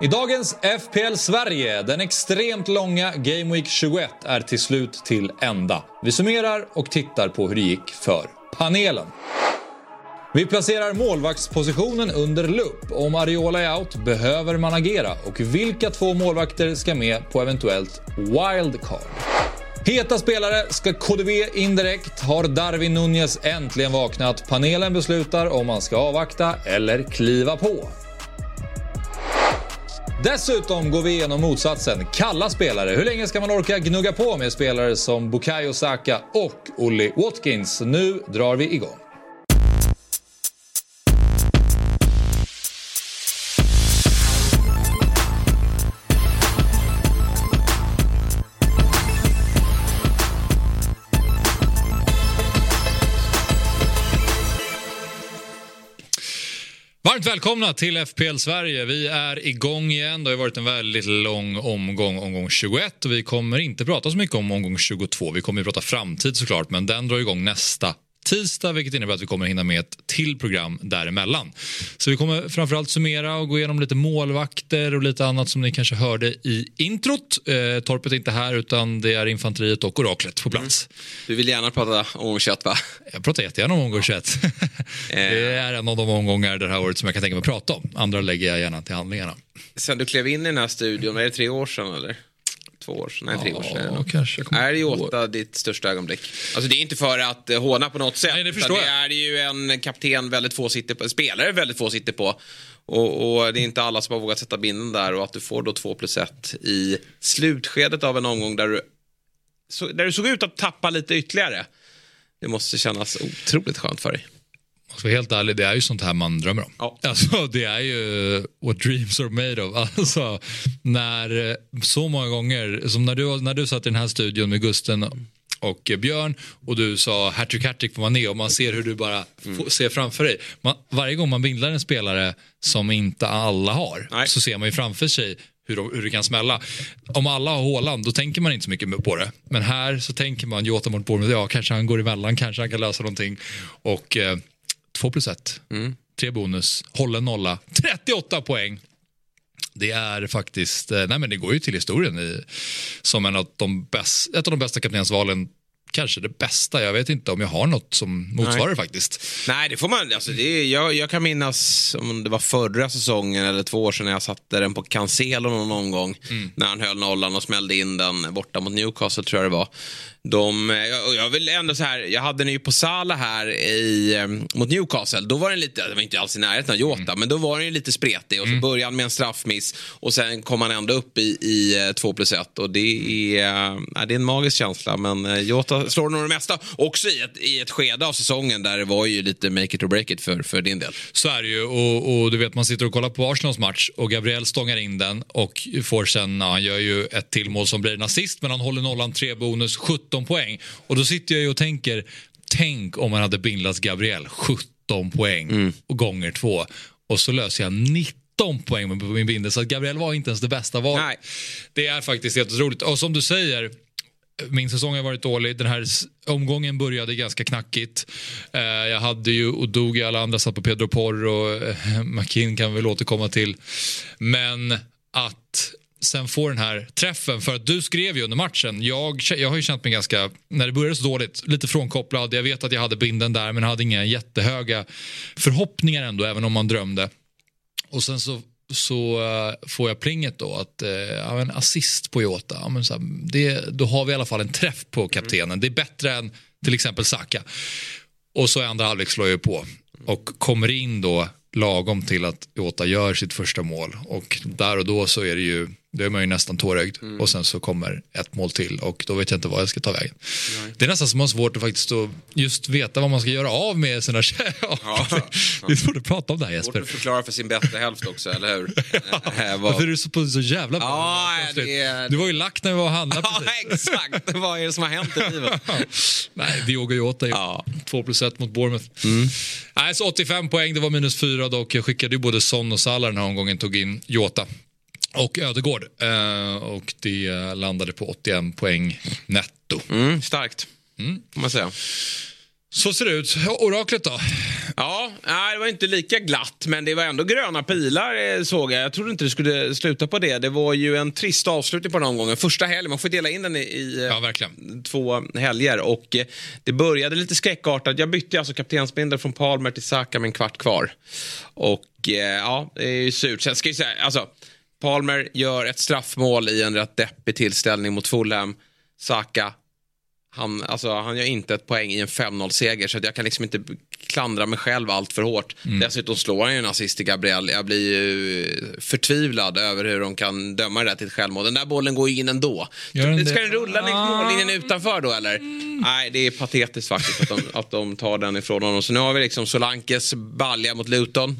I dagens FPL Sverige, den extremt långa Game Week 21 är till slut till ända. Vi summerar och tittar på hur det gick för panelen. Vi placerar målvaktspositionen under lupp. Om Ariola är out behöver man agera och vilka två målvakter ska med på eventuellt wildcard? Heta spelare ska KDV indirekt. Har Darwin Nunez äntligen vaknat? Panelen beslutar om man ska avvakta eller kliva på. Dessutom går vi igenom motsatsen, kalla spelare. Hur länge ska man orka gnugga på med spelare som Bukayo Saka och Olli Watkins? Nu drar vi igång. Välkomna till FPL Sverige. Vi är igång igen. Det har varit en väldigt lång omgång, omgång 21. Och vi kommer inte prata så mycket om omgång 22. Vi kommer att prata framtid såklart, men den drar igång nästa tisdag vilket innebär att vi kommer hinna med ett till program däremellan. Så vi kommer framförallt summera och gå igenom lite målvakter och lite annat som ni kanske hörde i introt. Eh, torpet är inte här utan det är infanteriet och oraklet på plats. Mm. Du vill gärna prata omgång 21 va? Jag pratar jättegärna om omgång 21. det är en av de omgångar det här året som jag kan tänka mig att prata om. Andra lägger jag gärna till handlingarna. Sen du klev in i den här studion, är det tre år sedan eller? Två år sedan, nej tre år sedan. Ja, kanske. Är Jota ditt största ögonblick? Alltså det är inte för att eh, håna på något sätt. Nej, det förstår det är ju en kapten väldigt få sitter på, spelare väldigt få sitter på. Och, och, det är inte alla som har vågat sätta binden där och att du får då två plus ett i slutskedet av en omgång där du, så, där du såg ut att tappa lite ytterligare. Det måste kännas otroligt skönt för dig. Vara helt ärlig, det är ju sånt här man drömmer om. Ja. Alltså, det är ju what dreams are made of. Alltså, när så många gånger, som när du, när du satt i den här studion med Gusten och Björn och du sa hattrick hattrick på Mané och man ser hur du bara mm. ser framför dig. Man, varje gång man bildar en spelare som inte alla har Nej. så ser man ju framför sig hur, hur det kan smälla. Om alla har Håland då tänker man inte så mycket på det. Men här så tänker man Jota mot Bournemouth, ja kanske han går emellan, kanske han kan lösa någonting. Och eh, 2 plus 1. Mm. Tre bonus, håller nolla, 38 poäng. Det är faktiskt, eh, nej men det går ju till historien i, som en av de bäst, ett av de bästa kaptensvalen kanske det bästa. Jag vet inte om jag har något som motsvarar det faktiskt. Nej, det får man. Alltså, det jag, jag kan minnas om det var förra säsongen eller två år sedan när jag satte den på Cancelo någon omgång. Mm. När han höll nollan och smällde in den borta mot Newcastle tror jag det var. De, jag, jag vill ändå så här, jag hade den ju på Sala här i, mot Newcastle. Då var den lite, det var inte alls i närheten av Jota, mm. men då var den lite spretig. Och så mm. började han med en straffmiss och sen kom han ändå upp i, i 2 plus 1. Och det är, äh, det är en magisk känsla, men eh, Jota slår nog det mesta. Också i ett, i ett skede av säsongen där det var ju lite make it or break it för, för din del. Så är det ju, och, och du vet man sitter och kollar på Arsenals match och Gabriel stångar in den och får sen, han gör ju ett till mål som blir en assist, men han håller nollan, tre bonus, 17 17 poäng. Och då sitter jag ju och tänker, tänk om man hade bindlat Gabriel 17 poäng mm. och gånger två. Och så löser jag 19 poäng på min bindel. Så att Gabriel var inte ens det bästa valet. Det är faktiskt helt otroligt. Och som du säger, min säsong har varit dålig. Den här omgången började ganska knackigt. Eh, jag hade ju och dog alla andra satt på Pedro Porro och eh, McKinn kan vi väl återkomma till. Men att sen få den här träffen. För att du skrev ju under matchen, jag, jag har ju känt mig ganska, när det började så dåligt, lite frånkopplad. Jag vet att jag hade binden där men hade inga jättehöga förhoppningar ändå, även om man drömde. Och sen så så uh, får jag plinget då att uh, ja, en assist på Jota, ja, men så här, det, då har vi i alla fall en träff på kaptenen. Mm. Det är bättre än till exempel Saka. Och så i andra halvlek slår jag på och kommer in då lagom till att Jota gör sitt första mål och där och då så är det ju då är man ju nästan tårögd mm. och sen så kommer ett mål till och då vet jag inte vad jag ska ta vägen. Nej. Det är nästan som man har svårt att faktiskt just veta vad man ska göra av med sina ja, ja, är svårt att prata om det här Jesper. Svårt att förklara för sin bättre hälft också, eller hur? ja, Varför är du så, på så jävla bra? Ja, det... Du var ju lack när vi var och handlade Ja, exakt. vad är det som har hänt i livet? Nej, Diogo Jota ja. 2 plus 1 mot Bournemouth. Mm. Nej, så 85 poäng, det var minus 4 dock. Jag skickade ju både Son och Salah den här omgången, tog in Jota och Ödegård. Eh, och det landade på 81 poäng netto. Mm, starkt, mm. får man säga. Så ser det ut. Oraklet då? Ja, nej, det var inte lika glatt, men det var ändå gröna pilar eh, såg jag. Jag trodde inte det skulle sluta på det. Det var ju en trist avslutning på den omgången. Första helgen, man får dela in den i, i Ja, två helger. Och eh, det började lite skräckartat. Jag bytte alltså kaptensbindel från Palmer till Saka med en kvart kvar. Och eh, ja, det är ju surt. Sen ska jag säga, alltså, Palmer gör ett straffmål i en rätt deppig tillställning mot Fulham. Saka han, alltså, han gör inte ett poäng i en 5-0-seger så jag kan liksom inte klandra mig själv allt för hårt. Mm. Dessutom slår han ju en assist till Gabriel. Jag blir ju förtvivlad över hur de kan döma det där till ett självmål. Den där bollen går ju in ändå. Den Ska den rulla längs ah. mållinjen utanför då eller? Mm. Nej, det är patetiskt faktiskt att de, att de tar den ifrån honom. Så nu har vi liksom Solankes balja mot Luton.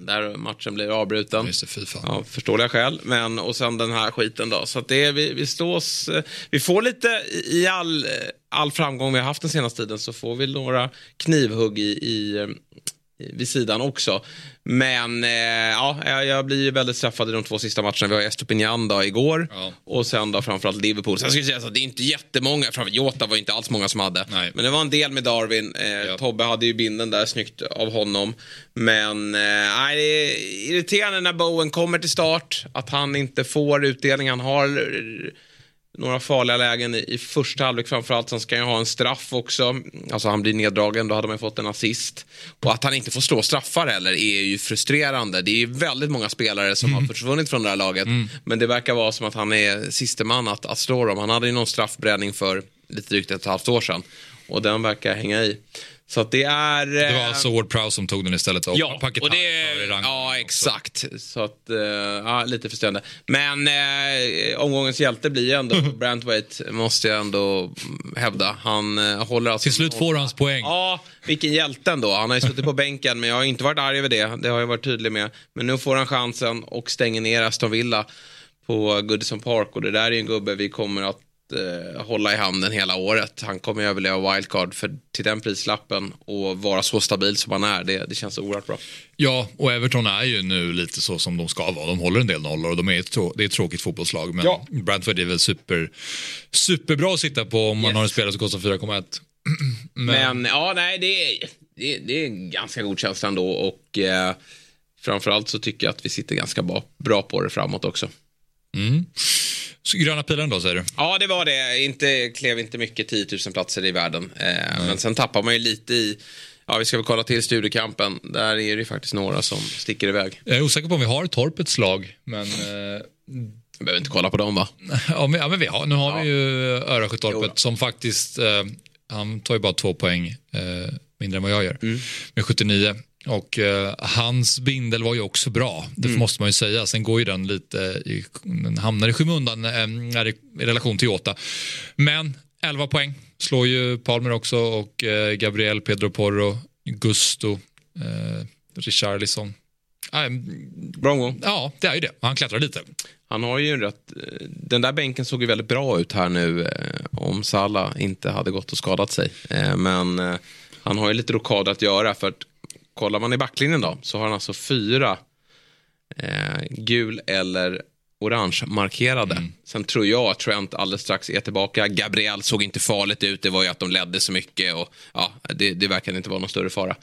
Där matchen blir avbruten. Just det, fy fan. Ja, förståeliga skäl. Men, och sen den här skiten då. Så att det är, vi, vi, stås, vi får lite i all, all framgång vi har haft den senaste tiden så får vi några knivhugg i, i vid sidan också. Men eh, ja, jag blir ju väldigt straffad i de två sista matcherna. Vi har Estopinian då igår ja. och sen då framförallt Liverpool. Sen ska jag säga så att det är inte jättemånga, framförallt Jota var inte alls många som hade. Nej. Men det var en del med Darwin. Eh, ja. Tobbe hade ju binden där snyggt av honom. Men eh, det är irriterande när Bowen kommer till start. Att han inte får utdelning. Han har några farliga lägen i, i första halvlek framförallt. Sen ska han ha en straff också. Alltså han blir neddragen, då hade man fått en assist. Och att han inte får slå straffar heller är ju frustrerande. Det är väldigt många spelare som mm. har försvunnit från det här laget. Mm. Men det verkar vara som att han är siste man att, att slå dem. Han hade ju någon straffbräddning för lite drygt ett halvt år sedan. Och den verkar hänga i. Så att det är... Det var alltså Ward Prowse som tog den istället och ja, och det, Ja, exakt. Så att, uh, ja, lite förstående. Men uh, omgångens hjälte blir ju ändå Brantwaite, måste jag ändå hävda. Han uh, håller alltså... Till slut får hans poäng. Ja, vilken hjälte ändå. Han har ju suttit på bänken, men jag har inte varit arg över det. Det har jag varit tydlig med. Men nu får han chansen och stänger ner Aston Villa på Goodison Park. Och det där är en gubbe vi kommer att eh, hålla i handen hela året. Han kommer överleva wildcard för till den prislappen och vara så stabil som han är. Det, det känns oerhört bra. Ja, och Everton är ju nu lite så som de ska vara. De håller en del nollor och de är ett, det är ett tråkigt fotbollslag. Men ja. Bradford är väl super, superbra att sitta på om man har en spelare som kostar 4,1. Men... men, ja, nej, det är, det, det är en ganska god känsla ändå och eh, framförallt så tycker jag att vi sitter ganska bra, bra på det framåt också. Mm. Så gröna pilen då säger du? Ja det var det. Inte, klev inte mycket 10 000 platser i världen. Eh, men sen tappar man ju lite i Ja, vi ska väl kolla till studiekampen. Där är det faktiskt några som sticker iväg. Jag är osäker på om vi har Torpets lag, men... Eh... Vi behöver inte kolla på dem va? ja, men, ja, men vi har, nu har ja. vi ju Örasjötorpet som faktiskt, eh, han tar ju bara två poäng eh, mindre än vad jag gör. Mm. Med 79. Och eh, hans bindel var ju också bra, det mm. måste man ju säga. Sen går ju den lite, i, den hamnar i skymundan eh, i, i relation till Jota. Men 11 poäng slår ju Palmer också och eh, Gabriel, Pedro Porro, Gusto, eh, Richarlison. Bra omgång. Ja, det är ju det. Han klättrar lite. Han har ju rätt... Den där bänken såg ju väldigt bra ut här nu eh, om Salah inte hade gått och skadat sig. Eh, men eh, han har ju lite rokader att göra för att kollar man i backlinjen då så har han alltså fyra eh, gul eller orange markerade. Mm. Sen tror jag att Trent alldeles strax är tillbaka. Gabriel såg inte farligt ut. Det var ju att de ledde så mycket och ja, det, det verkade inte vara någon större fara.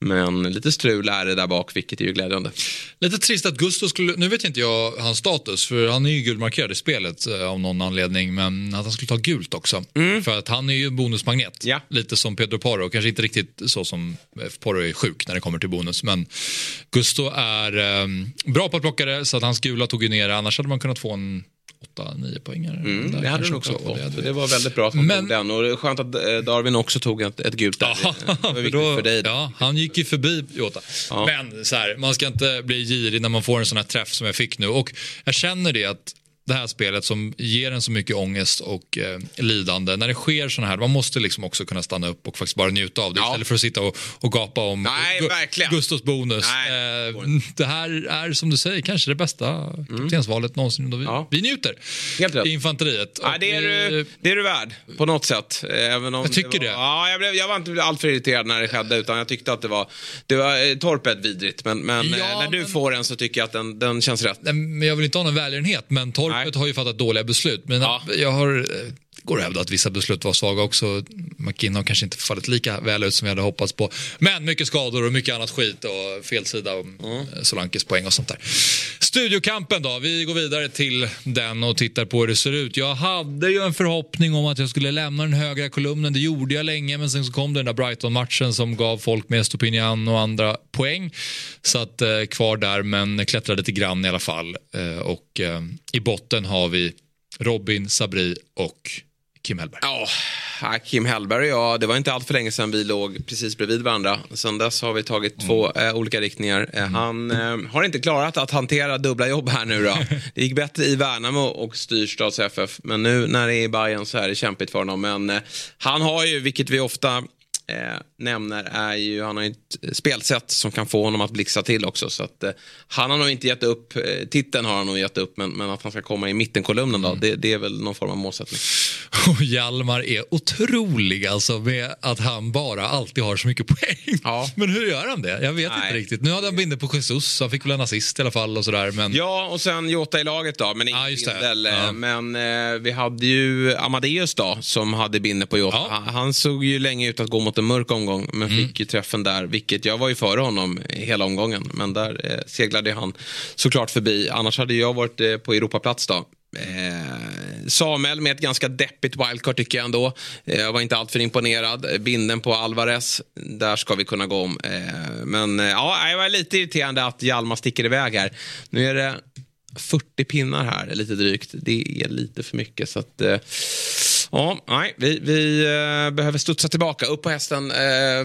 Men lite strul är det där bak, vilket är ju glädjande. Lite trist att Gusto skulle, nu vet inte jag hans status, för han är ju gulmarkerad i spelet eh, av någon anledning, men att han skulle ta gult också. Mm. För att han är ju bonusmagnet, ja. lite som Pedro Porro, kanske inte riktigt så som Porro är sjuk när det kommer till bonus, men Gusto är eh, bra på att plocka det, så att hans gula tog ju ner annars hade man kunnat få en 8-9 poängare. Mm, det hade du också fått. Det, det, var väldigt bra att han men... tog den. Och skönt att eh, Darwin också tog ett, ett gult där. Ja, det var viktigt då, för dig. Ja, han gick ju förbi Jota. Ja. Men så här, man ska inte bli girig när man får en sån här träff som jag fick nu. Och jag känner det att det här spelet som ger en så mycket ångest och eh, lidande. När det sker sådana här, man måste liksom också kunna stanna upp och faktiskt bara njuta av det ja. istället för att sitta och, och gapa om Nej, Gu Gustos bonus. Nej, eh, det här är som du säger kanske det bästa mm. kaptensvalet någonsin. Då vi, ja. vi njuter Helt rätt. i infanteriet. Nej, det, är vi, du, det är du värd på något sätt. Även om jag tycker det. Var, det. Ja, jag, blev, jag var inte alltför irriterad när det skedde utan jag tyckte att det var, det var eh, torpet vidrigt. Men, men ja, eh, när du men, får den så tycker jag att den, den känns rätt. Men jag vill inte ha någon välgörenhet men torpet Nej. har ju fattat dåliga beslut. Men ja. jag har eh, går att hävda att vissa beslut var svaga också. McKinnon kanske inte fallit lika väl ut som vi hade hoppats på. Men mycket skador och mycket annat skit och felsida och mm. Solankes poäng och sånt där. Studiokampen då, vi går vidare till den och tittar på hur det ser ut. Jag hade ju en förhoppning om att jag skulle lämna den högra kolumnen, det gjorde jag länge men sen så kom den där Brighton-matchen som gav folk med Stupinian och andra poäng. Så att eh, kvar där men klättrade lite grann i alla fall. Eh, och eh, i botten har vi Robin, Sabri och Kim Hellberg. Ja, Kim Hellberg och jag, det var inte allt för länge sedan vi låg precis bredvid varandra. Sen dess har vi tagit mm. två eh, olika riktningar. Eh, mm. Han eh, har inte klarat att hantera dubbla jobb här nu då. Det gick bättre i Värnamo och Styrstads FF. Men nu när det är i Bayern så är det kämpigt för honom. Men eh, han har ju, vilket vi ofta eh, nämner är ju, han har ett spelsätt som kan få honom att blixtra till också. Så att, eh, han har nog inte gett upp, eh, titeln har han nog gett upp, men, men att han ska komma i mittenkolumnen då, mm. det, det, är väl någon form av målsättning. Och Hjalmar är otrolig alltså med att han bara alltid har så mycket poäng. Ja. Men hur gör han det? Jag vet Nej. inte riktigt. Nu hade han bindit på Jesus, han fick väl en assist i alla fall och sådär. Men... Ja, och sen Jota i laget då, men ja, just Bindel, ja. Men eh, vi hade ju Amadeus då, som hade bindet på Jota. Ja. Han såg ju länge ut att gå mot en mörk omgång, men mm. fick ju träffen där, vilket jag var ju före honom hela omgången. Men där eh, seglade han såklart förbi. Annars hade jag varit eh, på Europaplats då. Eh, Samuel med ett ganska deppigt wildcard tycker jag ändå. Eh, jag var inte alltför imponerad. Binden på Alvarez, där ska vi kunna gå om. Eh, men ja, jag var lite irriterande att Hjalmar sticker iväg här. Nu är det 40 pinnar här, lite drygt. Det är lite för mycket. Så att, ja, nej, vi, vi eh, behöver studsa tillbaka, upp på hästen eh,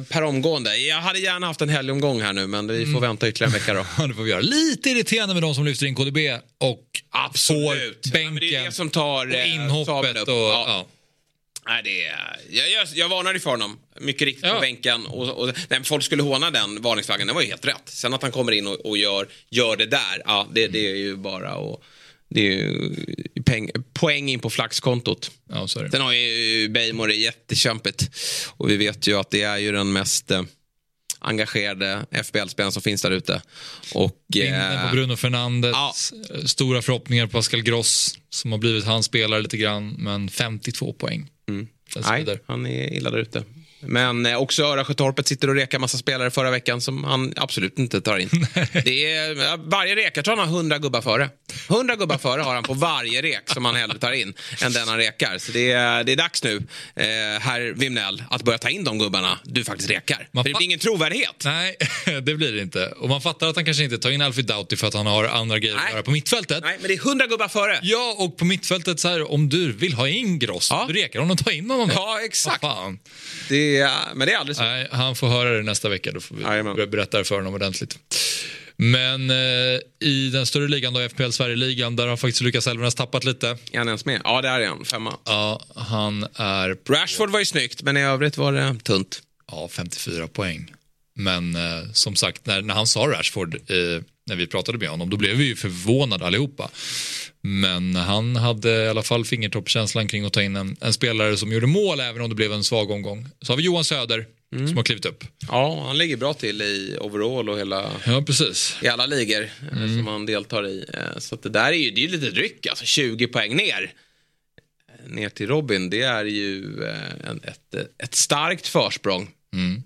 per omgående. Jag hade gärna haft en helgomgång här nu, men vi får mm. vänta ytterligare en vecka då. ja, det får vi göra. Lite irriterande med de som lyfter in KDB och Absolut. får bänken. Ja, det är det som tar och inhoppet. Och, ja. Ja. Nej, det är, jag, jag, jag varnade för honom, mycket riktigt ja. på bänken. Och, och, nej, folk skulle håna den varningsflaggan, det var ju helt rätt. Sen att han kommer in och, och gör, gör det där, ja, det, det är ju bara att det är peng, poäng in på flaxkontot. Ja, Sen har ju Bejmor jättekämpigt. Och vi vet ju att det är ju den mest eh, engagerade FBL-spelaren som finns där ute. Och, eh, på Bruno Fernandes, ja. stora förhoppningar på Pascal Gross som har blivit hans spelare lite grann, men 52 poäng. Mm. Nej, han är illa där ute. Men eh, också Örasjötorpet sitter och rekar massa spelare förra veckan som han absolut inte tar in. det är, varje rek, jag tror han har 100 gubbar före. 100 gubbar före har han på varje rek som han hellre tar in än den han rekar. Så det är, det är dags nu, eh, herr Vimnell, att börja ta in de gubbarna du faktiskt rekar. Man För det blir ingen trovärdighet. Nej, det blir det inte. Och man fattar att han kanske inte tar in Alfred Doughty för att han har andra grejer att göra på mittfältet. Nej, men det är 100 gubbar före. Ja, och på mittfältet så här, om du vill ha in Gross, ja. du rekar honom, ta in honom. Ja, exakt. Det men det är aldrig så. Nej, han får höra det nästa vecka. Då får vi Jajamän. berätta det för honom ordentligt. Men eh, i den större ligan, då, FPL Sverige-ligan, där har faktiskt Lukas Elvenes tappat lite. Är han ens med? Ja, det är han. Femma. Ja, han är... Rashford var ju snyggt, men i övrigt var det tunt. Ja, 54 poäng. Men eh, som sagt, när, när han sa Rashford, eh, när vi pratade med honom, då blev vi ju förvånade allihopa. Men han hade i alla fall fingertoppkänslan kring att ta in en, en, spelare som gjorde mål även om det blev en svag omgång. Så har vi Johan Söder mm. som har klivit upp. Ja, han ligger bra till i overall och hela... Ja, precis. I alla ligor eh, mm. som han deltar i. Eh, så det där är ju, det är ju lite dryck, alltså 20 poäng ner. Ner till Robin, det är ju eh, ett, ett starkt försprång. Mm.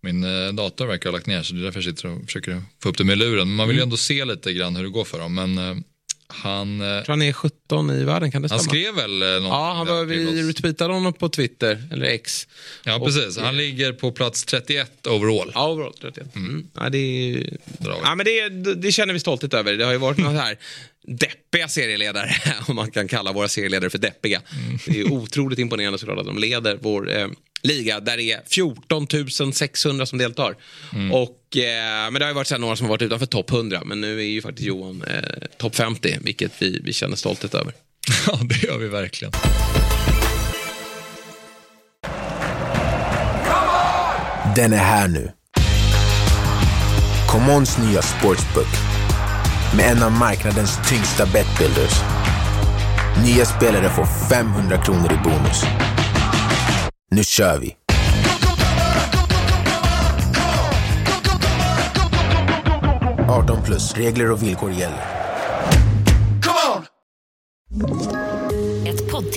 Min dator verkar ha lagt ner så det är därför jag sitter och försöker få upp det med luren. Men man vill ju mm. ändå se lite grann hur det går för dem. Men han, jag tror han är 17 i världen, kan det stämma? Han skrev väl eh, något Ja, han var, vi retweetade honom på Twitter, eller X. Ja, precis. Han ligger på plats 31 overall. Ja, overall 31. Mm. Mm. Ja, det, är... ja, men det, det känner vi stolthet över. Det har ju varit något här deppiga serieledare, om man kan kalla våra serieledare för deppiga. Mm. Det är otroligt imponerande såklart att de leder vår eh, liga där det är 14 600 som deltar. Mm. Och, eh, men det har ju varit sen några som har varit utanför topp 100 men nu är ju faktiskt Johan eh, topp 50 vilket vi, vi känner stolthet över. Ja, det gör vi verkligen. Den är här nu. Commons nya sportsbook med en av marknadens tyngsta betbuilders. Nya spelare får 500 kronor i bonus. Nu kör vi! –18 plus. Regler och villkor gäller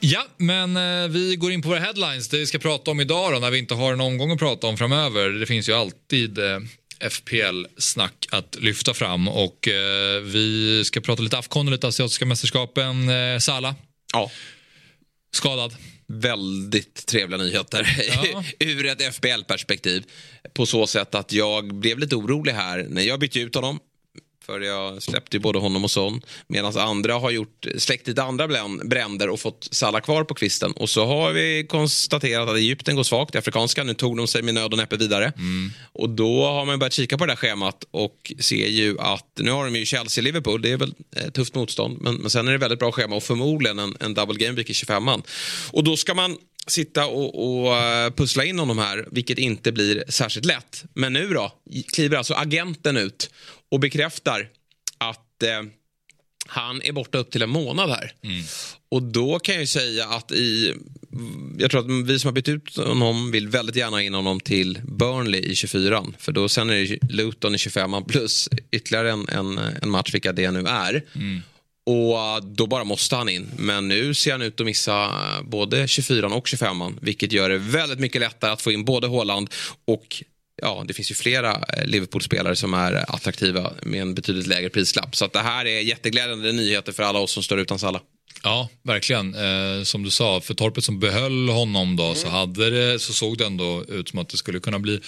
Ja, men eh, vi går in på våra headlines. Det vi ska prata om idag då, när vi inte har en omgång att prata om framöver. Det finns ju alltid eh, FPL-snack att lyfta fram och eh, vi ska prata lite Afcon och lite asiatiska mästerskapen. Eh, Sala, Ja, skadad. väldigt trevliga nyheter Ja. ur ett FBL-perspektiv. På så sätt att jag blev lite orolig här när jag bytte ut honom. För jag släppte ju både honom och Son. Medan andra har gjort, släckt lite andra bränder och fått Salah kvar på kvisten. Och så har vi konstaterat att Egypten går svagt i afrikanska. Nu tog de sig med nöd och näppe vidare. Och då har man börjat kika på det där schemat och ser ju att nu har de ju Chelsea-Liverpool. Det är väl eh, tufft motstånd. Men, men sen är det väldigt bra schema och förmodligen en, en double game week i 25an. Och då ska man sitta och, och eh, pussla in honom här, vilket inte blir särskilt lätt. Men nu då, kliver alltså agenten ut och bekräftar att eh, han är borta upp till en månad här. Och då kan jag ju säga att i, jag tror att vi som har bytt ut honom vill väldigt gärna in honom till Burnley i 24 För då sen är det Luton i 25 plus ytterligare en, en, en match, vilka det nu är. Och eh, då bara måste han in. Men nu ser han ut att missa både 24 och 25 vilket gör det väldigt mycket lättare att få in både Haaland och Ja, det finns ju flera eh, Liverpool-spelare som är attraktiva med en betydligt lägre prislapp. Så att det här är jätteglädjande nyheter för alla oss som står utan Salah. Ja, verkligen. Eh, som du sa, för Torpet som behöll honom då så, hade det, så såg det ändå ut som att det skulle kunna bli,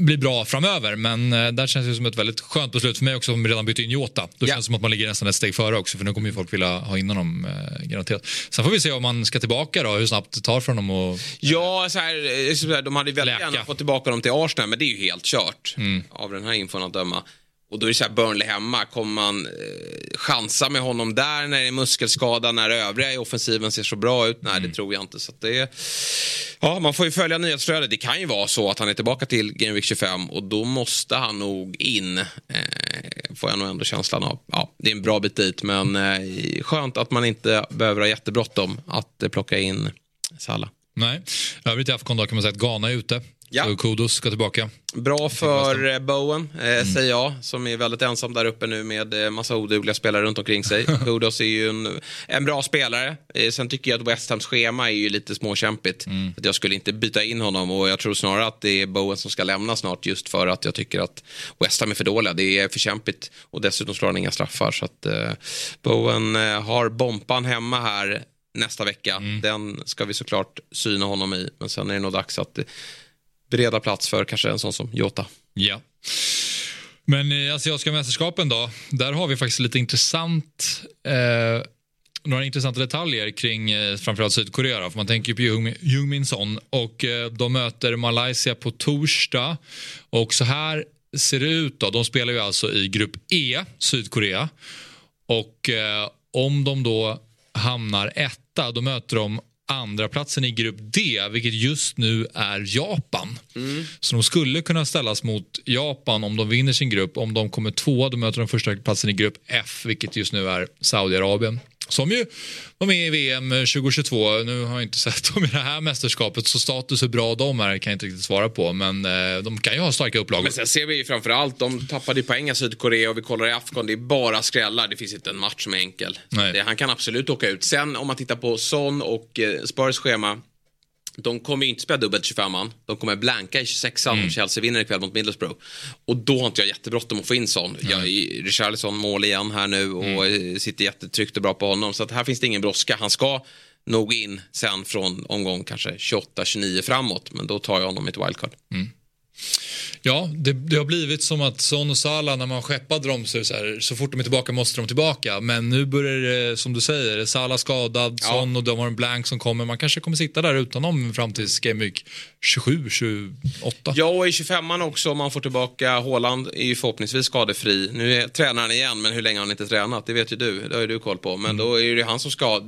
bli bra framöver. Men eh, där känns det som ett väldigt skönt beslut för mig också som redan bytt in Jota. Då Ja. känns det som att man ligger nästan ett steg före också för nu kommer ju folk vilja ha in honom eh, garanterat. Sen får vi se om man ska tillbaka då, hur snabbt det tar för honom och Ja, så här, eh, så här, de hade ju väldigt Läka. gärna fått tillbaka dem till Arsenal, men det är ju helt kört av den här infon att döma. Och då är det så här, Burnley hemma, kommer man eh, chansa med honom där när det är muskelskada, när övriga i offensiven ser så bra ut? Nej, det tror jag inte. Så det är, ja, man får ju följa nyhetsflödet. Det kan ju vara så att han är tillbaka till Game Week 25 och då måste han nog in, eh, får jag nog ändå känslan av. Ja, det är en bra bit dit, men eh, skönt att man inte behöver ha jättebråttom att eh, plocka in Salah. nej. Övrigt i då kan man säga att Ghana är ute. Ja. Så Kudos ska tillbaka. Bra för eh, Bowen, eh, säger jag, som är väldigt ensam där uppe nu med eh, massa odugliga spelare runt omkring sig. Kudos är ju en, en bra spelare. Eh, sen tycker jag att West Hams schema är ju lite småkämpigt. Att jag skulle inte byta in honom och jag tror snarare att det är Bowen som ska lämna snart just för att jag tycker att West Ham är för dåliga. Det är för kämpigt och dessutom slår han inga straffar. Så att eh, Bowen eh, har Bompan hemma här nästa vecka. Den ska vi såklart syna honom i. Men sen är det nog dags att bereda plats för kanske en sån som Jota. Ja. Men i asiatiska mästerskapen då, där har vi faktiskt lite intressant eh, några intressanta detaljer kring eh, framförallt Sydkorea. Då, för man tänker ju på Jung- Jungmin Son och eh, de möter Malaysia på torsdag. Och så här ser det ut då. De spelar ju alltså i grupp E, Sydkorea. Och eh, om de då hamnar etta, då möter de andra platsen i grupp D, vilket just nu är Japan. Så de skulle kunna ställas mot Japan om de vinner sin grupp. Om de kommer tvåa, då möter de första platsen i grupp F, vilket just nu är Saudiarabien. Som ju var med i VM 2022. Nu har jag inte sett dem i det här mästerskapet, så status hur bra de är kan jag inte riktigt svara på. Men eh, de kan ju ha starka upplagor. Men sen ser vi ju framförallt, de tappade ju poäng av Sydkorea och vi kollar i Afghan, det är bara skrällar. Det finns inte en match som är enkel. Nej. Han kan absolut åka ut. Sen om man tittar på Son och eh, Spurs schema. De kommer ju inte spela dubbelt 25an. De kommer blanka i 26an om Chelsea vinner ikväll mot Middlesbrough. Och då har inte jag jättebråttom att få in Son. Jag, Richarlison mål igen här nu och eh, sitter jättetryggt och bra på honom. Så att här finns det ingen brådska. Han ska nog in sen från omgång kanske 28-29 framåt. Men då tar jag honom i ett wildcard. Ja, det, det, har blivit som att Son och Salah när man skeppade dem så, så, här, så fort de är tillbaka måste de tillbaka. Men nu börjar det, som du säger, Salah skadad, ja. Son och de har en blank som kommer. Man kanske kommer sitta där utan dem fram till Game Week 27, 28. Ja, och i 25an också om man får tillbaka Haaland är ju förhoppningsvis skadefri. Nu är tränaren igen, men hur länge har han inte tränat? Det vet ju du, det har ju du koll på. Men mm. då är det han som ska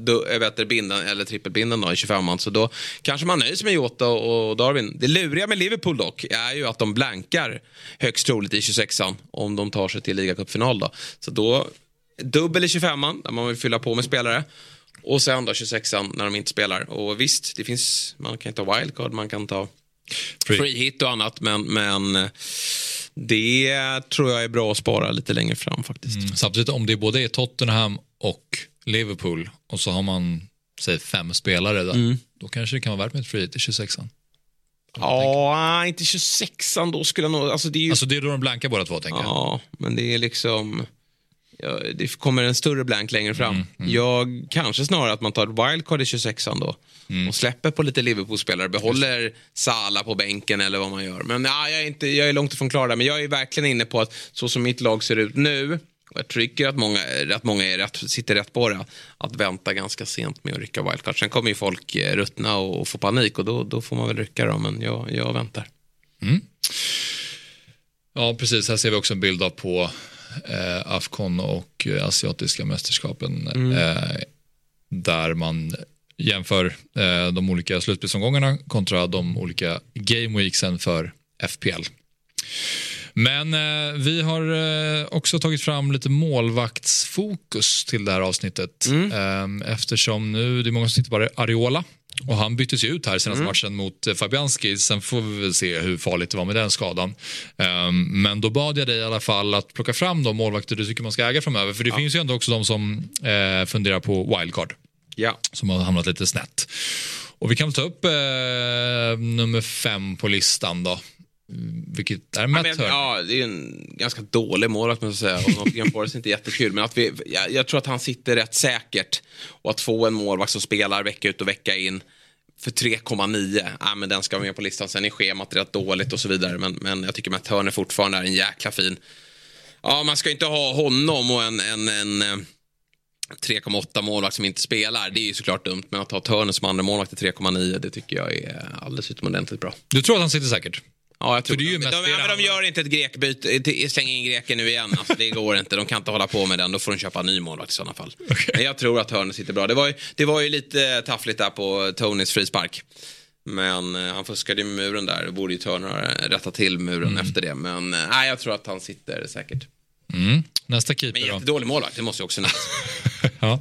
binda, eller trippelbinden då i 25an. Så då kanske man nöjer sig med Jota och Darwin. Det luriga med Liverpool dock är ju att de blankar högst troligt i 26an om de tar sig till ligacupfinal då. Så då dubbel i 25an där man vill fylla på med spelare. Och sen då 26an när de inte spelar. Och visst, det finns, man kan ta wildcard, man kan ta free, free hit och annat. Men, men det tror jag är bra att spara lite längre fram faktiskt. Mm. Samtidigt om det både är Tottenham och Liverpool och så har man säg fem spelare där. Mm. Då kanske det kan vara värt med ett free hit i 26an. Ja, inte 26an då skulle jag nog... Alltså det är, ju... alltså det är då de blankar båda två tänker jag. Ja, men det är liksom... Ja, det kommer en större blank längre fram. Mm, mm. Jag kanske snarare att man tar wildcard i 26an då. Mm. Och släpper på lite Liverpool-spelare. Behåller Sala på bänken eller vad man gör. Men ja, jag, är inte, jag är långt ifrån klar där. Men jag är verkligen inne på att så som mitt lag ser ut nu. Jag tycker att många, rätt många är rätt, sitter rätt på det. Att vänta ganska sent med att rycka wildcard. Sen kommer ju folk eh, ruttna och, och få panik och då, då får man väl rycka dem. Men jag, jag väntar. Mm. Ja, precis. Här ser vi också en bild av på eh, Afcon och eh, asiatiska mästerskapen. Mm. Eh, där man jämför eh, de olika slutspelsomgångarna kontra de olika game weeksen för FPL. Men eh, vi har eh, också tagit fram lite målvaktsfokus till det här avsnittet. Mm. Eh, eftersom nu, det är många som sitter på Ariola och han byttes ju ut här senaste mm. matchen mot eh, Fabianski. Sen får vi väl se hur farligt det var med den skadan. Um, men då bad jag dig i alla fall att plocka fram de målvakter du tycker man ska äga framöver. För det ja. finns ju ändå också de som uh, funderar på wildcard. Ja. Som har hamnat lite snett. Och vi kan ta upp uh, nummer fem på listan då. Vilket är Matt ja, ja, det är en ganska dålig målvakt måste jag säga. Och Nottingham Forest är inte jättekul. Men att vi, jag, jag, tror att han sitter rätt säkert. Och att få en målvakt som spelar vecka ut och vecka in för 3,9, ja, men den ska vara med på listan. Sen är schemat rätt dåligt och så vidare. Men, men jag tycker Matt Turner fortfarande är en jäkla fin. Ja, man ska inte ha honom och en, en, en 3,8 eh, målvakt som inte spelar. Det är ju såklart dumt. Men att ha Turner som andra målvakt till 3,9 det tycker jag är alldeles utomordentligt bra. Du tror att han sitter säkert? Ja, jag tror det. De, de, de, gör inte ett grekbyte, slänger in greken nu igen. Alltså, det går inte, de kan inte hålla på med den. Då får de köpa en ny målvakt i sådana fall. Okay. Men jag tror att Hörner sitter bra. Det var, ju, det var ju lite taffligt där på Tonys frispark. Men eh, han fuskade ju med muren där. Det borde ju Turner rätta till muren mm. efter det. Men eh, nej, jag tror att han sitter säkert. Mm. Nästa keeper Men jättedålig målvakt, det måste jag också nämna. ja.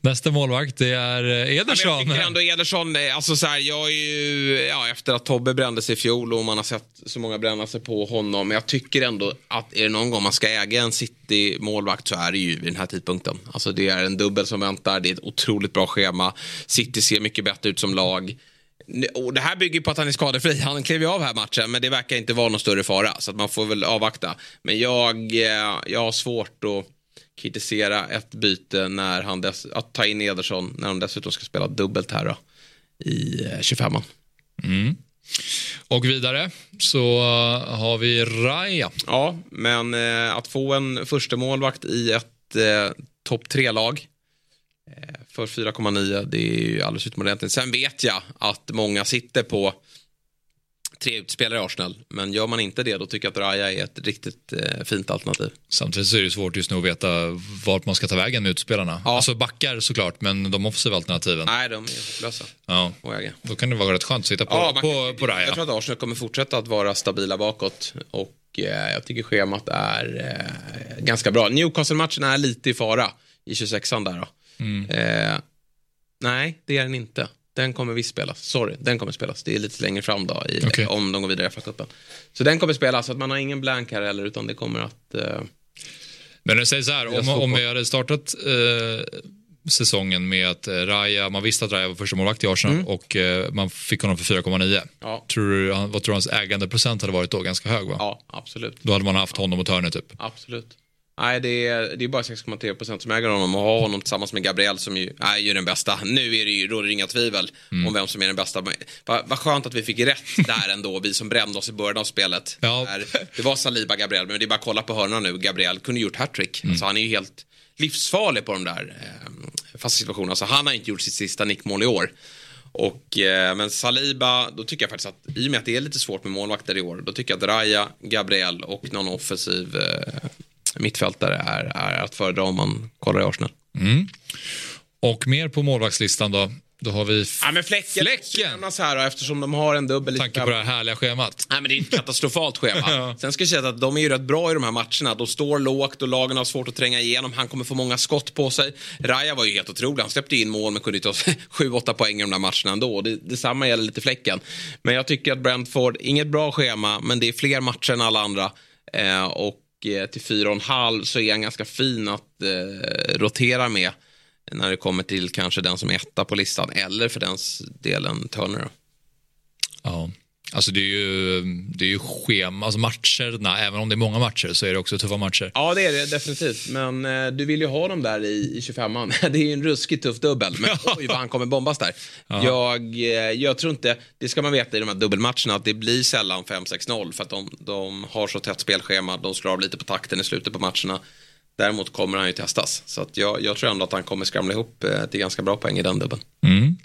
Nästa målvakt det är eh, Ederson. Ja, jag tycker ändå Ederson, eh, alltså så här, jag är ju, ja, efter att Tobbe brände sig i fjol och man har sett så många bränna sig på honom. Men jag tycker ändå att är det någon gång man ska äga en City-målvakt så är det ju vid den här tidpunkten. Alltså det är en dubbel som väntar, det är ett otroligt bra schema. City ser mycket bättre ut som lag. Och det här bygger på att han är skadefri. Han klev ju av här matchen, men det verkar inte vara någon större fara. Så man får väl avvakta. Men jag, eh, jag har svårt att kritisera ett byte när han dess, att ta in Ederson när de dessutom ska spela dubbelt här då, i 25an. Eh, mm. Och vidare så har vi Raja. Ja, men eh, att få en första målvakt i ett eh, topp tre-lag för 4,9 det är ju alldeles utomordentligt. Sen vet jag att många sitter på tre utspelare i Arsenal. Men gör man inte det då tycker jag att Raja är ett riktigt eh, fint alternativ. Samtidigt så är det svårt just nu att veta vart man ska ta vägen med utspelarna. Ja. Alltså backar såklart men de offensiva alternativen. Nej de är hopplösa. Ja. Då kan det vara rätt skönt att sitta på, ja, på, på Raja. Jag tror att Arsenal kommer fortsätta att vara stabila bakåt. Och eh, jag tycker schemat är eh, ganska bra. Newcastle-matchen är lite i fara i 26an där då. Mm. Eh, nej, det är den inte. Den kommer visst spelas. Sorry, den kommer spelas. Det är lite längre fram då, i, okay. om de går vidare i FA-cupen. Så den kommer spelas, så att man har ingen blank här heller, utan det kommer att... Eh, Men du säger så här, om, om vi hade startat eh, säsongen med att Raja, man visste att Raja var första målvakt i Arsenal mm. och eh, man fick honom för 4,9. Ja. Tror du, vad tror du hans ägandeprocent hade varit då? Ganska hög va? Ja, absolut. Då hade man haft honom och Turner typ? Absolut. Nej, det är, det är bara 6,3 procent som äger honom och har honom tillsammans med Gabriel som ju är ju den bästa. Nu är det ju, råder inga tvivel mm. om vem som är den bästa. Vad va skönt att vi fick rätt där ändå, vi som brände oss i början av spelet. Ja. Det var Saliba Gabriel, men det är bara att kolla på hörnan nu. Gabriel kunde gjort hattrick. Mm. Alltså, han är ju helt livsfarlig på de där eh, fasta situationerna. Alltså, han har inte gjort sitt sista nickmål i år. Och, eh, men Saliba, då tycker jag faktiskt att i och med att det är lite svårt med målvakter i år, då tycker jag att Raya, Gabriel och någon offensiv eh, mittfältare är, är att föredra om man kollar i Arsenal. Mm. Och mer på målvaktslistan då? Då har vi ja, men fläcken. fläcken. Här, eftersom de har en dubbel... Tanke på det här härliga schemat. Nej, men det är ett katastrofalt schema. ja. Sen ska jag säga att de är ju rätt bra i de här matcherna. De står lågt och lagen har svårt att tränga igenom. Han kommer få många skott på sig. Raja var ju helt otrolig. Han släppte in mål men kunde ta 7-8 poäng i de där matcherna ändå. Det, detsamma gäller lite fläcken. Men jag tycker att Brentford, inget bra schema, men det är fler matcher än alla andra. Eh, och Eh, till 4,5 så är han ganska fin att eh, rotera med när det kommer till kanske den som är etta på listan eller för den delen Turner. Ja. Alltså det är ju, det är ju schema, alltså matcherna, även om det är många matcher så är det också tuffa matcher. Ja det är det definitivt, men eh, du vill ju ha dem där i, i 25an. det är ju en ruskigt tuff dubbel, men oj vad han kommer bombas där. Ja. Jag, eh, jag tror inte, det ska man veta i de här dubbelmatcherna, att det blir sällan 5-6-0 för att de, de har så tätt spelschema, de slår av lite på takten i slutet på matcherna. Däremot kommer han ju testas. Så att jag, jag tror ändå att han kommer skramla ihop eh, till ganska bra poäng i den dubben. Mm.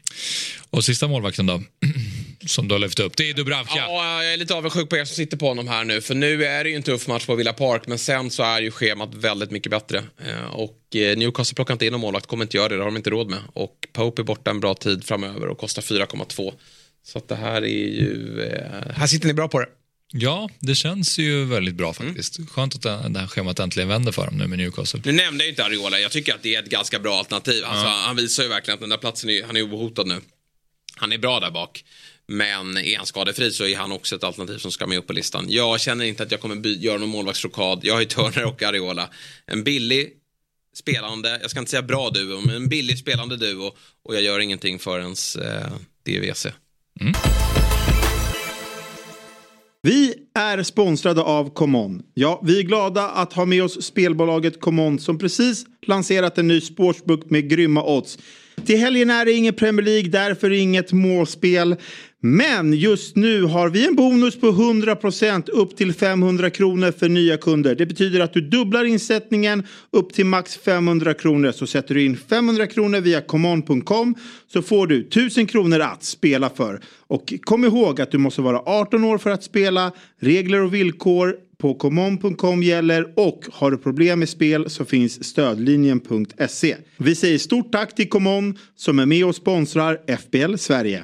Och sista målvakten då? Som du har lyft upp. Det är Dubravka. Ja, jag är lite avundsjuk på er som sitter på honom här nu. För nu är det ju en tuff match på Villa Park. Men sen så är ju schemat väldigt mycket bättre. Eh, och eh, Newcastle plockar inte in någon målvakt. Kommer inte göra det. Det har de inte råd med. Och Pope är borta en bra tid framöver och kostar 4,2. Så att det här är ju... Här sitter ni bra på det. Ja, det känns ju väldigt bra faktiskt. Mm. Skönt att det här schemat äntligen vänder för dem nu med Newcastle. Nu nämnde jag inte Ariola. Jag tycker att det är ett ganska bra alternativ. Alltså, ja. Han visar ju verkligen att den där platsen är, han är obehotad nu. Han är bra där bak. Men är han skadefri så är han också ett alternativ som ska med upp på listan. Jag känner inte att jag kommer göra någon målvaktsrokad. Jag har ju Turner och Ariola. En billig spelande, jag ska inte säga bra duo, men en billig spelande duo. Och jag gör ingenting förrän eh, DVC. Mm. Vi är sponsrade av ComeOn. Ja, vi är glada att ha med oss spelbolaget ComeOn som precis lanserat en ny sportsbook med grymma odds. Till helgen är det ingen Premier League, därför inget målspel. Men just nu har vi en bonus på 100% upp till 500 kronor för nya kunder. Det betyder att du dubblar insättningen upp till max 500 kronor. Så sätter du in 500 kronor via common.com så får du 1000 kronor att spela för. Och kom ihåg att du måste vara 18 år för att spela. Regler och villkor på common.com gäller och har du problem med spel så finns stödlinjen.se. Vi säger stort tack till Common som är med och sponsrar FBL Sverige.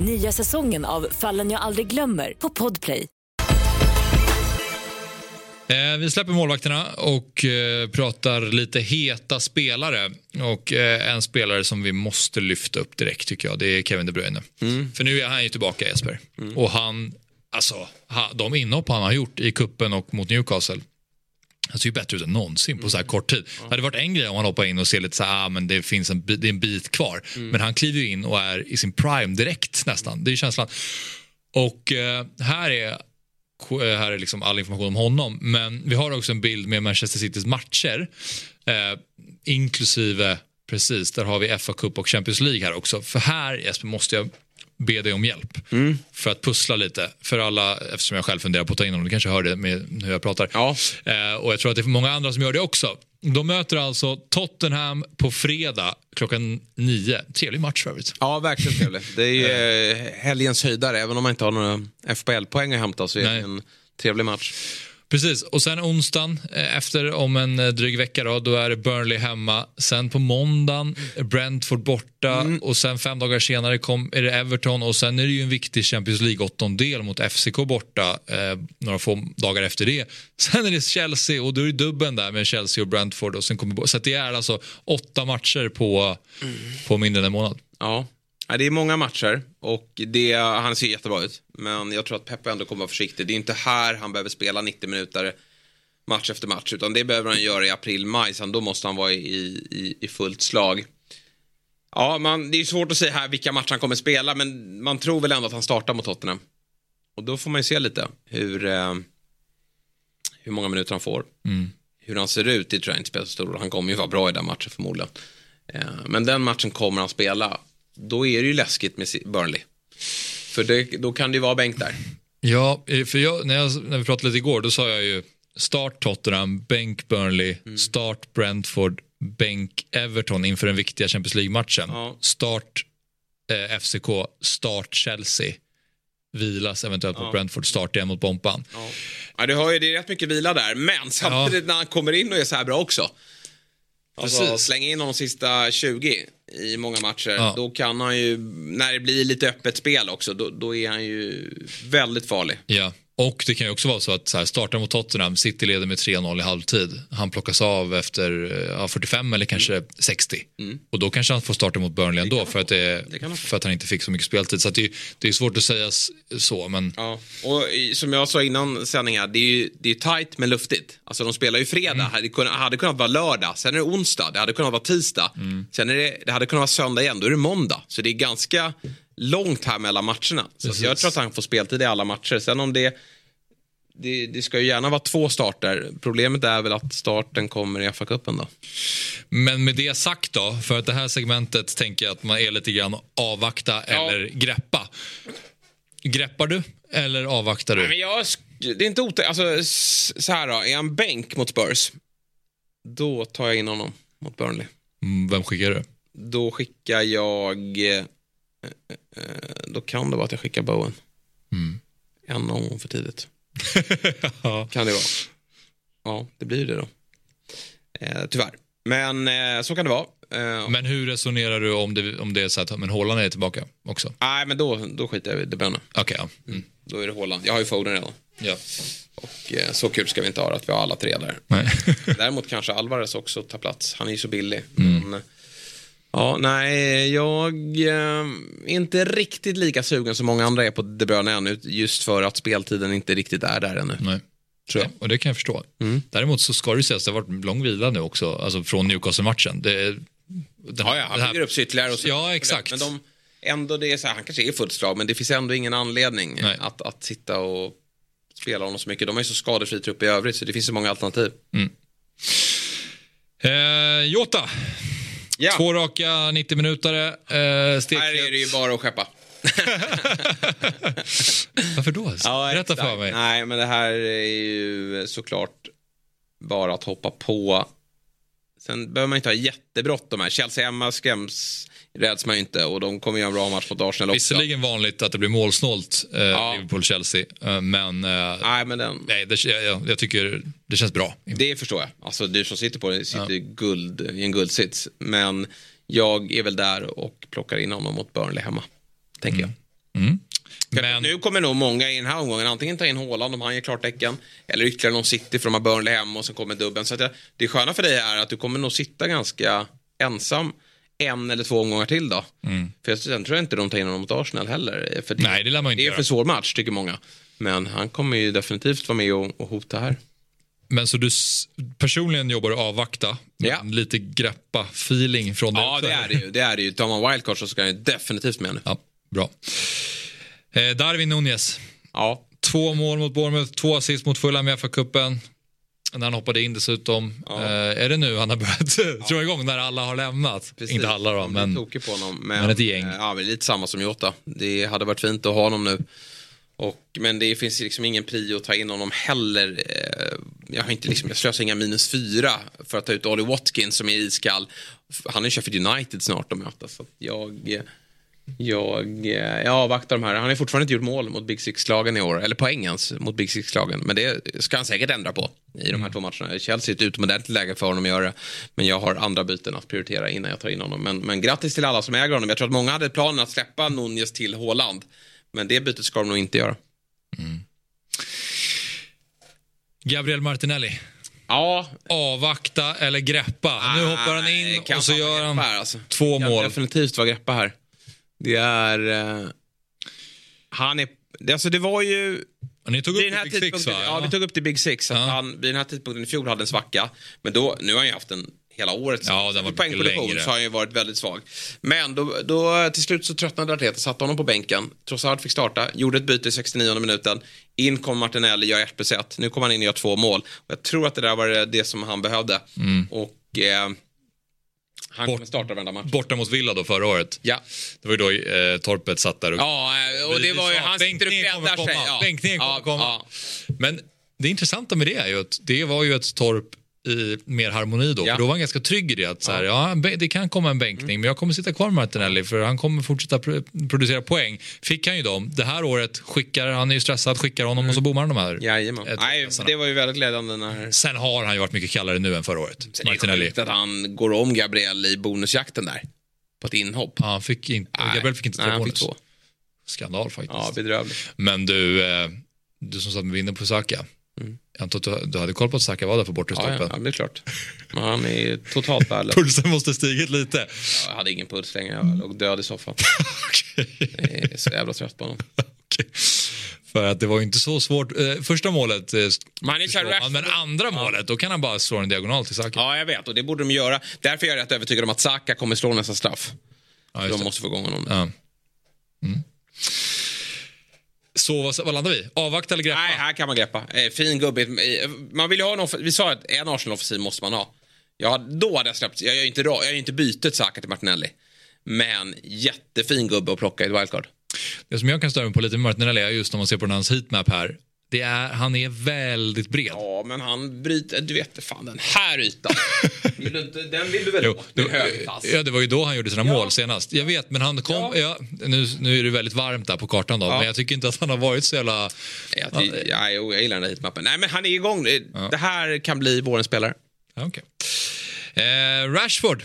Nya säsongen av Fallen jag aldrig glömmer på Podplay. Eh, vi släpper målvakterna och eh, pratar lite heta spelare. Och eh, en spelare som vi måste lyfta upp direkt tycker jag, det är Kevin De Bruyne. Mm. För nu är han ju tillbaka Jesper. Mm. Och han, alltså, de inhopp han har gjort i kuppen och mot Newcastle han ser ju bättre ut än någonsin på så här kort tid. Det hade varit en grej om han hoppar in och ser lite så här, ah, men det finns en, det är en bit kvar. Mm. Men han kliver in och är i sin prime direkt nästan. Det är känslan. Och eh, här är eh, här är liksom all information om honom. Men vi har också en bild med Manchester Citys matcher. Eh, inklusive, precis, där har vi FA Cup och Champions League här också. För här Jesper måste jag be dig om hjälp mm. för att pussla lite. För alla, eftersom jag själv funderar på att ta in honom, du kanske hör det med hur jag pratar. Ja. Eh, och jag tror att det är många andra som gör det också. De möter alltså Tottenham på fredag klockan nio. Trevlig match för övrigt. Ja, verkligen trevlig. Det är eh, helgens höjdare, även om man inte har några FBL-poäng att hämta så är det en trevlig match. Precis, och sen onsdagen eh, efter om en eh, dryg vecka då, då är det Burnley hemma. Sen på måndagen Brentford borta Mm. och sen fem dagar senare kom, är det Everton och sen är det ju en viktig Champions League-åttondel mot FCK borta eh, några få dagar efter det. Sen är det Chelsea och då är det dubben där med Chelsea och Brentford och sen kommer, så det är alltså åtta matcher på, Mm. på mindre än en månad. Ja. Ja, det är många matcher och det, han ser jättebra ut. Men jag tror att Pep ändå kommer vara försiktig. Det är inte här han behöver spela 90 minuter match efter match. Utan det behöver han göra i april-maj. Sen då måste han vara i, i, i fullt slag. Ja, man, det är svårt att säga här vilka matcher han kommer spela. Men man tror väl ändå att han startar mot Tottenham. Och då får man ju se lite hur, eh, hur många minuter han får. Hur han ser ut, det tror jag inte spelar så stor roll. Han kommer ju vara bra i den matchen förmodligen. Eh, men den matchen kommer han spela. Då är det ju läskigt med Burnley. För det, då kan det ju vara bänk där. Ja, eh, för jag, när, jag, när vi pratade lite igår då sa jag ju start Tottenham, bänk Burnley, Mm. start Brentford, bänk Everton inför den viktiga Champions League-matchen. Ja. Start eh, FCK, start Chelsea, vilas eventuellt mot Brentford, start igen mot Bompan. Ja. Ja, du har ju, det är rätt mycket vila där. Men samtidigt när han kommer in och är så här bra också. Alltså, Precis. släng in de sista 20 i många matcher. Ja. Då kan han ju, när det blir lite öppet spel också, då, då är han ju väldigt farlig. Ja. Och det kan ju också vara så att så här, starta mot Tottenham, City leder med 3-0 i halvtid. Han plockas av efter eh, ja, 45 eller kanske 60. Och då kanske han får starta mot Burnley ändå för att, det, Det för att han inte fick så mycket speltid. Så det, det är svårt att säga så, men Ja. Och som jag sa innan sändning här, det är ju det är tajt men luftigt. Alltså de spelar ju fredag, Mm. hade, kunnat, hade kunnat vara lördag, sen är det onsdag, det hade kunnat vara tisdag. Mm. Sen är det, det hade kunnat vara söndag igen, då är det måndag. Så det är ganska långt här mellan matcherna. Så att jag tror att han får speltid i alla matcher. Sen om det, det, det ska ju gärna vara två starter. Problemet är väl att starten kommer i FA-cupen då. Men med det sagt då, för att det här segmentet tänker jag att man är lite grann avvakta eller greppa. Greppar du eller avvaktar Nej, men du? jag, det är inte otäckt. Alltså, så här då, är han bänk mot Spurs, då tar jag in honom mot Burnley. Mm, Vem skickar du? Då skickar jag... Eh, eh, då kan det vara att jag skickar Bowen. En omgång för tidigt. Kan det vara. Ja, det blir det då. Eh, tyvärr. Men eh, så kan det vara. Eh, Men hur resonerar du om det, om det är så att men Haaland är tillbaka också? Nej, men då, då skiter jag i De Bruyne. Okej, ja. Mm. Då är det Haaland. Jag har ju Foden redan. ja. Och eh, så kul ska vi inte ha det, att vi har alla tre där. Nej. Däremot kanske Alvarez också tar plats. Han är ju så billig. Men, ja, nej, jag eh, är inte riktigt lika sugen som många andra är på De Bruyne ännu. Just för att speltiden inte riktigt är där ännu. Nej. Tror jag. Och det kan jag förstå. Däremot så ska det ju sägas att det har varit lång vila nu också, alltså från Newcastle-matchen. Det, det, Ja, ja, han här- bygger upp sig ytterligare. Och så, Ja, exakt. Men de, ändå det är så här, han kanske är fullt slag, men det finns ändå ingen anledning Nej. att, att sitta och spela honom så mycket. De är så skadefri trupp i övrigt, så det finns så många alternativ. Eh, Jota, Ja, två raka 90 minuter. Eh, här är det ju bara att skeppa. Varför då? Berätta exakt. för mig. Nej, men det här är ju såklart bara att hoppa på. Sen behöver man inte ha jättebråttom här. Chelsea hemma skräms, räds man ju inte och de kommer göra en bra match mot Arsenal också. Visserligen vanligt att det blir målsnålt, eh, Ja. Liverpool-Chelsea, eh, men eh, Nej, men den, nej, det, jag, jag tycker det känns bra. det förstår jag. Alltså du som sitter på det sitter i guld, i en guldsits. Men jag är väl där och plockar in honom mot Burnley hemma. Tänker jag. Men, Nu kommer nog många i den här omgången antingen ta in Haaland om han ger klartecken eller ytterligare någon City för de har Burnley hem och så kommer dubben. Så att jag, det sköna för dig är att du kommer nog sitta ganska ensam en eller två omgångar till då. För jag, sen tror jag inte de tar in honom mot Arsenal heller. För det, Mm. Nej, det lär man inte Det är göra. för svår match tycker många. Men han kommer ju definitivt vara med och, och hota här. men så du personligen jobbar du avvakta, Ja. lite greppa-feeling från Ja, också. det är det ju. Det är det ju. Tar man wildcard så ska han ju definitivt med nu. Ja, bra. Eh, Darwin Nunez, Ja, två mål mot Bournemouth, två assist mot Fulham i FA-cupen. När han hoppade in dessutom. Eh, är det nu han har börjat dra igång när alla har lämnat? precis. Inte alla då, men på honom. Men, men ett gäng. eh, Ja, men lite samma som Jota. Det hade varit fint att ha honom nu. Och, men det finns liksom ingen prio att ta in honom heller. Eh, Jag, har inte liksom, jag slösar inga minus fyra för att ta ut Ollie Watkins som är iskall. Han är Sheffield United snart att möta. Så jag, eh, Jag, eh, jag avvaktar de här. Han har fortfarande inte gjort mål mot Big Six-lagen i år. Eller poäng ens mot Big Six-lagen. Men det ska han säkert ändra på i de här två matcherna. Chelsea är ett utomordentligt läge för honom att göra. Men jag har andra byten att prioritera innan jag tar in honom. Men, men grattis till alla som äger honom. Jag tror att många hade planen att släppa Nunez till Haaland. Men det bytet ska de nog inte göra. Gabriel Martinelli. Ja, Avvakta eller greppa. nu hoppar han in och så gör han alltså. två mål. definitivt vara greppa här. Det är... Eh, han är... Det, alltså det var ju... Och Ni tog upp här Big Six va? ja, vi tog upp till Big Six. Att Ja. han vid den här tidpunkten i fjol hade en svacka. Men då, nu har han ju haft en hela året. Ja, den var poängproduktion längre. så har han ju varit väldigt svag. Men då, då till slut så tröttnade Arteta, satte honom på bänken. Trossard fick starta, gjorde ett byte i 69 minuten. In kom Martinelli, gör 1 1 Nu kom han in och gör två mål. Och jag tror att det där var det- som han behövde. Och eh, han kommer starta varenda match. Borta mot Villa då förra året. Ja. Det var ju då eh, Torpet satt där och... Ja, eh, och det var ju, han sitter och bänkningen kommer sig. Bänkningen komma. Ja. Men det intressanta med det är ju att det var ju ett Torp i mer harmoni då. Ja. För då var han ganska trygg i det. Att så här, ja. bä- det kan komma en bänkning, men jag kommer sitta kvar med Martinelli för han kommer fortsätta pro- producera poäng. Fick han ju dem. Det här året skickar han är ju stressad, skickar honom och så bommar han de här. Jajamän. ett- Nej, det var ju väldigt glädjande när... Sen har han ju varit mycket kallare nu än förra året. Sen är det Martinelli. sjukt att han går om Gabriel i bonusjakten där. På ett inhopp. Ja, han fick inte, Gabriel fick inte Nej, två bonus. fick två. Skandal faktiskt. Ja, bedrövligt. Men du, eh, du som satt med vinden på Saka. Jag antar att du, du hade koll på att Saka var där på bortre Mm. Ja, stolpen. ja, ja, det är klart. Men han är totalt värdelös. Pulsen måste stigit lite. Ja, Jag hade ingen puls längre. Jag låg död i soffan. Jag är så jävla trött på honom. Okej. För att det var ju inte så svårt. Eh, första målet eh, han men andra målet då kan han bara slå en diagonal till Saka. Ja, jag vet. Och det borde de göra. Därför är jag rätt övertygad om att Saka kommer slå nästa straff. Ja, de måste få igång honom. Ja. Mm. Så vad, vad landar vi? Avvakta eller greppa? Nej, här kan man greppa. Eh, fin gubbe. Eh, Man vill ju ha en Vi sa att en Arsenal-offensiv måste man ha. Ja, då hade jag släppt. Jag ju inte, jag inte bytet Saka till Martinelli. Men jättefin gubbe att plocka i ett wildcard. Det som jag kan störa mig på lite med Martinelli är just när man ser på hans heatmap här. Det är, han är väldigt bred. Ja, men han bryter... Du vet fan den här ytan. Vill du inte, den vill du väl Jo, det, ja, det var ju då han gjorde sina mål senast. Jag vet, men han kom... Ja. Ja. nu, nu är det väldigt varmt där på kartan då, men jag tycker inte att han har varit så jävla... Jag, ty- ja, jag gillar den där hitmappen. Nej, men han är igång. Det- Det här kan bli vårens spelare. Ja, okej. Eh, Rashford,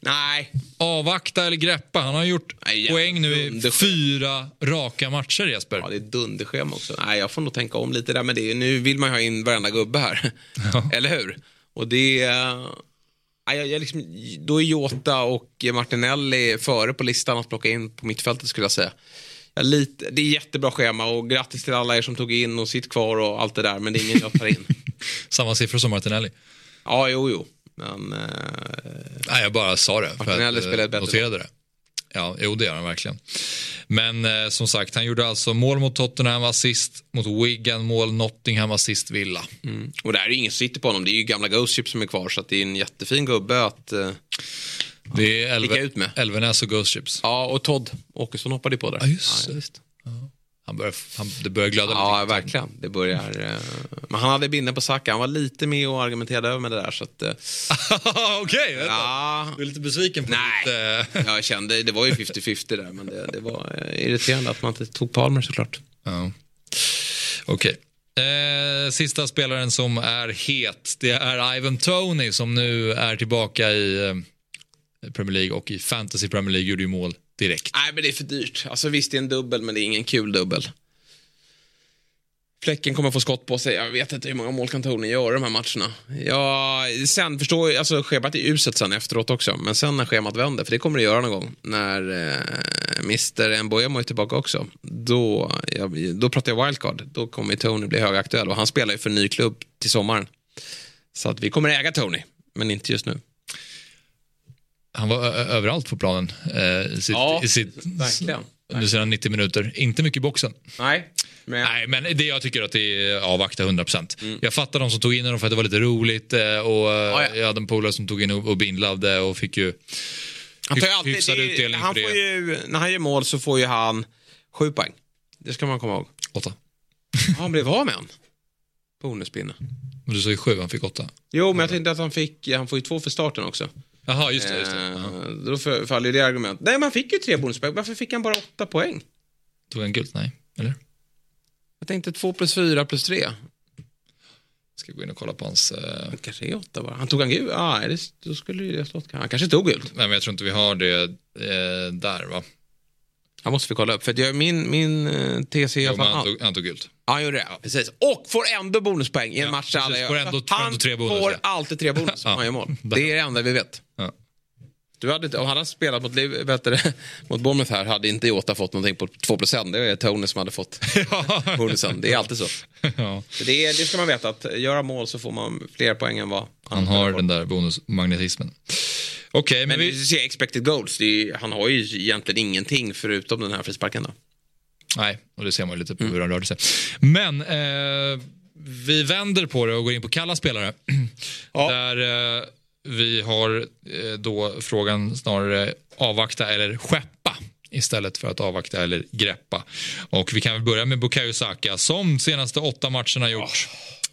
Nej, avvakta eller greppa? Han har gjort Nej, poäng nu i fyra raka matcher, Jesper. ja, det är dunderschema också. Nej, jag får nog tänka om lite där med det. Nu vill man ju ha in varenda gubbe här. Eller hur? Och det... Nej, jag, jag liksom, då är Jota och Martinelli före på listan att plocka in på mittfältet skulle jag säga. Jag lite, det är jättebra schema och grattis till alla er som tog in och sitt kvar och allt det där. Men det är ingen jag tar in. Samma siffror som Martinelli. Ja, jo, jo. Men eh, Nej, jag bara sa det för Martinelli att eh, spelar ett bättre noterade det. Ja, jo det gör han verkligen. Men eh, som sagt, han gjorde alltså mål mot Tottenham, assist mot Wigan, mål Nottingham, assist Villa. Och det här är ju ingen som sitter på honom. Det är ju gamla Ghost Ship som är kvar. Så det är en jättefin gubbe att... Eh, Det är Elve, ut med. Elvenäs och Ghost Chips. ja, och Todd Åkesson hoppade på där. Ja, just det. visst. Han börjar, han, det börjar glöda Ja, lite. verkligen. Det börjar... Eh, men han hade binden på Saka. Han var lite med och argumenterade över med det där. Så att, eh, Okej, vänta. ja, Du är lite besviken på Nej. ditt, eh, jag kände... Det var ju 50-50 där. Men det, det var eh, irriterande att man inte tog Palmer såklart. Ja. Okej. Eh, sista spelaren som är het, det är Ivan Tony som nu är tillbaka i Premier League och i Fantasy Premier League gjorde ju mål direkt. Nej, men det är för dyrt. Alltså visst, det är en dubbel, men det är ingen kul dubbel. Fläcken kommer få skott på sig. Jag vet inte hur många mål kan Tony göra de här matcherna. Ja, sen förstår jag, alltså schemat är uselt sen efteråt också. Men sen när schemat vänder, för det kommer det göra någon gång. När eh, Mr Mboemo är tillbaka också. Då, ja, då pratar jag wildcard. Då kommer Tony bli högaktuell. Och han spelar ju för en ny klubb till sommaren. Så att vi kommer äga Tony, men inte just nu. Han var överallt på planen eh, sitt, Ja, i sitt, verkligen. under sina 90 minuter. Inte mycket i boxen. Nej, men... Nej, men det jag tycker att det är avvakta 100%. Jag fattar de som tog in honom för att det var lite roligt eh, och eh, ja. jag hade en polare som tog in och, binlavde och fick ju Han tar ju alltid, hyfsad det utdelning han för det. får ju, när han gör mål så får ju han sju poäng. Det ska man komma ihåg. åtta. Ja, Han blev av med en. Bonuspinne. Men du sa ju sju, han fick åtta. Jo, men jag tänkte att han fick, han får ju två för starten också. Jaha, just det. Just det. Eh, Ja. Då faller ju det argument. Nej, man fick ju tre bonuspoäng. Varför fick han bara åtta poäng? Tog han gult? Nej. Eller? Jag tänkte två plus fyra plus tre. Ska gå in och kolla på hans... Eh... Kanske är åtta bara. Han tog han gult? Ah, det, då skulle det ha stått. Han kanske tog gult. Nej, men jag tror inte vi har det eh, där, va? Han måste vi kolla upp. För att jag, min, min eh, TC är han, han, tog, han tog gult. Ja, han gjorde det. Ja, precis. Och får ändå bonuspoäng i en Ja, match där alla gör. Får ändå- han ändå tre bonus, får ja. alltid tre bonus om han gör mål. Det är det enda vi vet. Du hade inte, om han hade spelat mot, Liv- vet du, mot Bournemouth här hade inte Jota fått någonting på 2 Det är Tony som hade fått bonusen. Det är alltid så. ja. Så det, det ska man veta, att göra mål så får man fler poäng än vad Han har den där bonusmagnetismen. Okej, men, Men vi... ser expected goals. Är, han har ju egentligen ingenting förutom den här frisparken. Då. Nej, och det ser man ju lite på Mm. hur han rörde sig. Men eh, vi vänder på det och går in på kalla spelare. Ja. Där eh, vi har eh, då frågan snarare avvakta eller skeppa istället för att avvakta eller greppa. Och vi kan väl börja med Bukayo Saka som senaste åtta matcherna gjort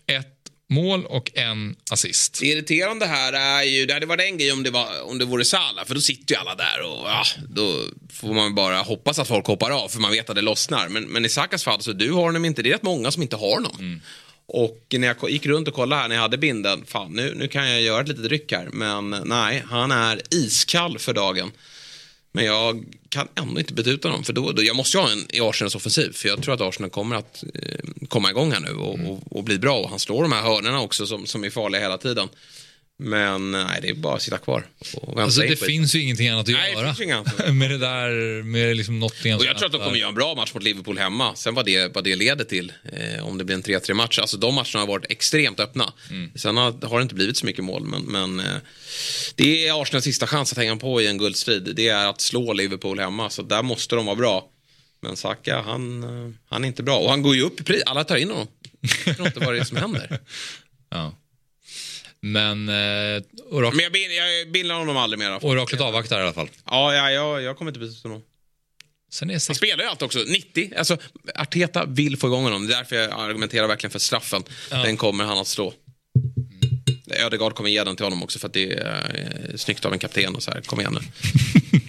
ett mål och en assist. Det irriterande här är ju, det hade varit en grej om det, var, om det vore Salah, för då sitter ju alla där och ja, då får man bara hoppas att folk hoppar av, för man vet att det lossnar. Men, men i Sakas fall, så du har honom inte, det är rätt många som inte har honom. Och när jag gick runt och kollade här när jag hade binden, fan nu, nu kan jag göra ett litet ryck här. Men nej, han är iskall för dagen. Men jag kan ändå inte ut honom, för då, då, jag måste ju ha en i Arsenals offensiv. För jag tror att Arsenal kommer att eh, komma igång här nu och, och, och bli bra. Och han slår de här hörnorna också som, som är farliga hela tiden. Men nej, det är bara att sitta kvar och vänta Alltså, det finns ju ingenting annat att Nej, det göra. inget annat. med det där, med liksom Nottingham. Och jag tror att de kommer göra en bra match mot Liverpool hemma. Sen vad det, vad det leder till, eh, om det blir en 3-3 match. Alltså de matcherna har varit extremt öppna. Sen har, har det inte blivit så mycket mål, men, men eh, det är Arsenals sista chans att hänga på i en guldstrid. Det är att slå Liverpool hemma, så där måste de vara bra. Men Saka, han, eh, han är inte bra. Och han går ju upp i pris. Alla tar in honom. Jag förstår inte vad det är som händer. Ja. Men eh, orak- Men jag, bin- jag bindlar honom aldrig mer. oraklet avvaktar i alla fall. Ja, ja, jag, jag kommer inte ut honom. Sen är Han spelar ju allt också. 90. Alltså, Arteta vill få igång honom. Det är därför jag argumenterar verkligen för straffen. Den kommer han att slå. Ödegaard kommer ge den till honom också för att det är eh, snyggt av en kapten och så här. Kom igen nu.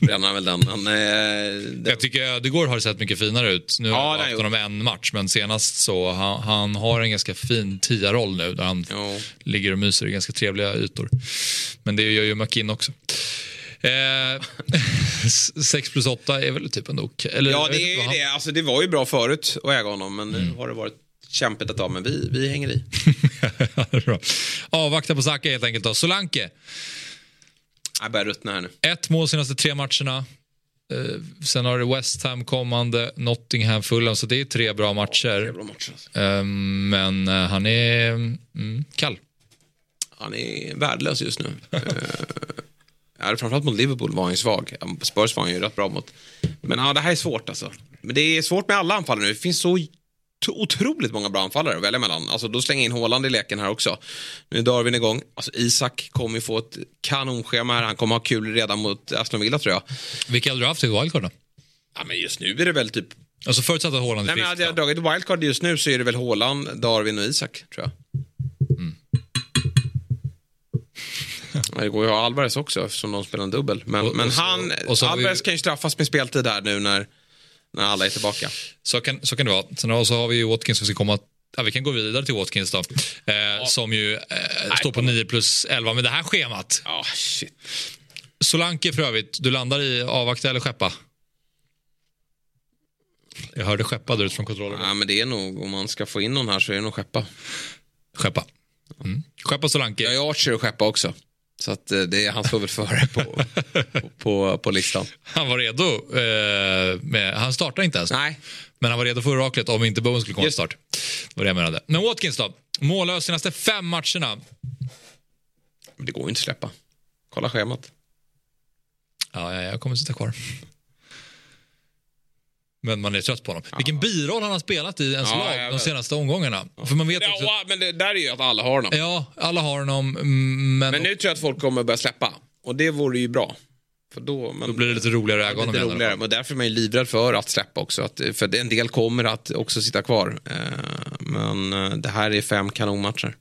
Bränner väl den. Men, eh, det, Jag tycker Ödegård har sett mycket finare ut. Nu Ja, har jag haft honom en match, men senast så han, han har en ganska fin tia-roll nu där han Ja. ligger och myser i ganska trevliga ytor. Men det gör ju McKinn också. Eh, 6 plus 8 är väl typ ändå okej. Eller, ja, det är ju han- det. Alltså, det var ju bra förut att äga honom, men Mm. nu har det varit kämpigt ett tag. Men vi, vi hänger i. Avvakta på Saka helt enkelt då. Solanke, Jag börjar ruttna här nu. ett mål senaste tre matcherna. Eh, sen har det West Ham kommande, Nottingham, Fulham, så det är tre bra matcher. Bra match, alltså. Eh, men eh, han är mm, kall. Han är värdelös just nu. Ja, framförallt mot Liverpool var han ju svag. Spurs var han ju rätt bra mot. Men ja, det här är svårt alltså. Men det är svårt med alla anfallare nu. Det finns så otroligt många bra anfallare att välja mellan. Alltså, då slänger jag in Haaland i leken här också. Nu är Darwin igång. Alltså, Isak kommer ju få ett kanonschema här. Han kommer ha kul redan mot Aston Villa tror jag. Vilka hade du haft i wildcard då? Ja, men just nu är det väl typ... Alltså förutsatt att Haaland är frisk. hade jag dragit wildcard just nu så är det väl Haaland, Darwin och Isak tror jag. Ja, Det går ju att ha Alvarez också eftersom de spelar en dubbel. Men, Och- men och så- han, och har vi- Alvarez kan ju straffas med speltid här nu när, när alla är tillbaka. Så, kan, så kan det vara. Sen så har vi ju Watkins som ska komma Ja, vi kan gå vidare till Watkins då. Eh, Som ju eh, står på 9 plus 11 med det här schemat. Ja, shit. Solanke för övrigt, du landar i avvakta eller skeppa? Jag hörde skeppa där ut från kontrollen. Ja, men det är nog, om man ska få in någon här så är det nog skeppa. Skeppa. Mm. Skeppa Solanke. Jag är Archer och skeppa också. Så att eh, det, han står väl före på, på, på, listan. Han var redo. Eh, med, han startar inte ens. Nej. Men han var redo för oraklet om inte Bowen skulle komma till start. Det var det jag menade. Men Watkins då? Mållös senaste fem matcherna. Men det går ju inte att släppa. Kolla schemat. Ja, ja, jag kommer sitta kvar. Men man är trött på honom. Vilken biroll han har spelat i ens Ja, lag de senaste omgångarna. För man vet också... Ja, men det där är ju att alla har honom. Ja, alla har honom, mm, men, Men nu tror jag att folk kommer börja släppa. Och det vore ju bra. För då, men, då blir det lite roligare honom lite roligare. Och därför är man ju livrädd för att släppa också. Att, för en del kommer att också sitta kvar. Eh, Men eh, det här är fem kanonmatcher.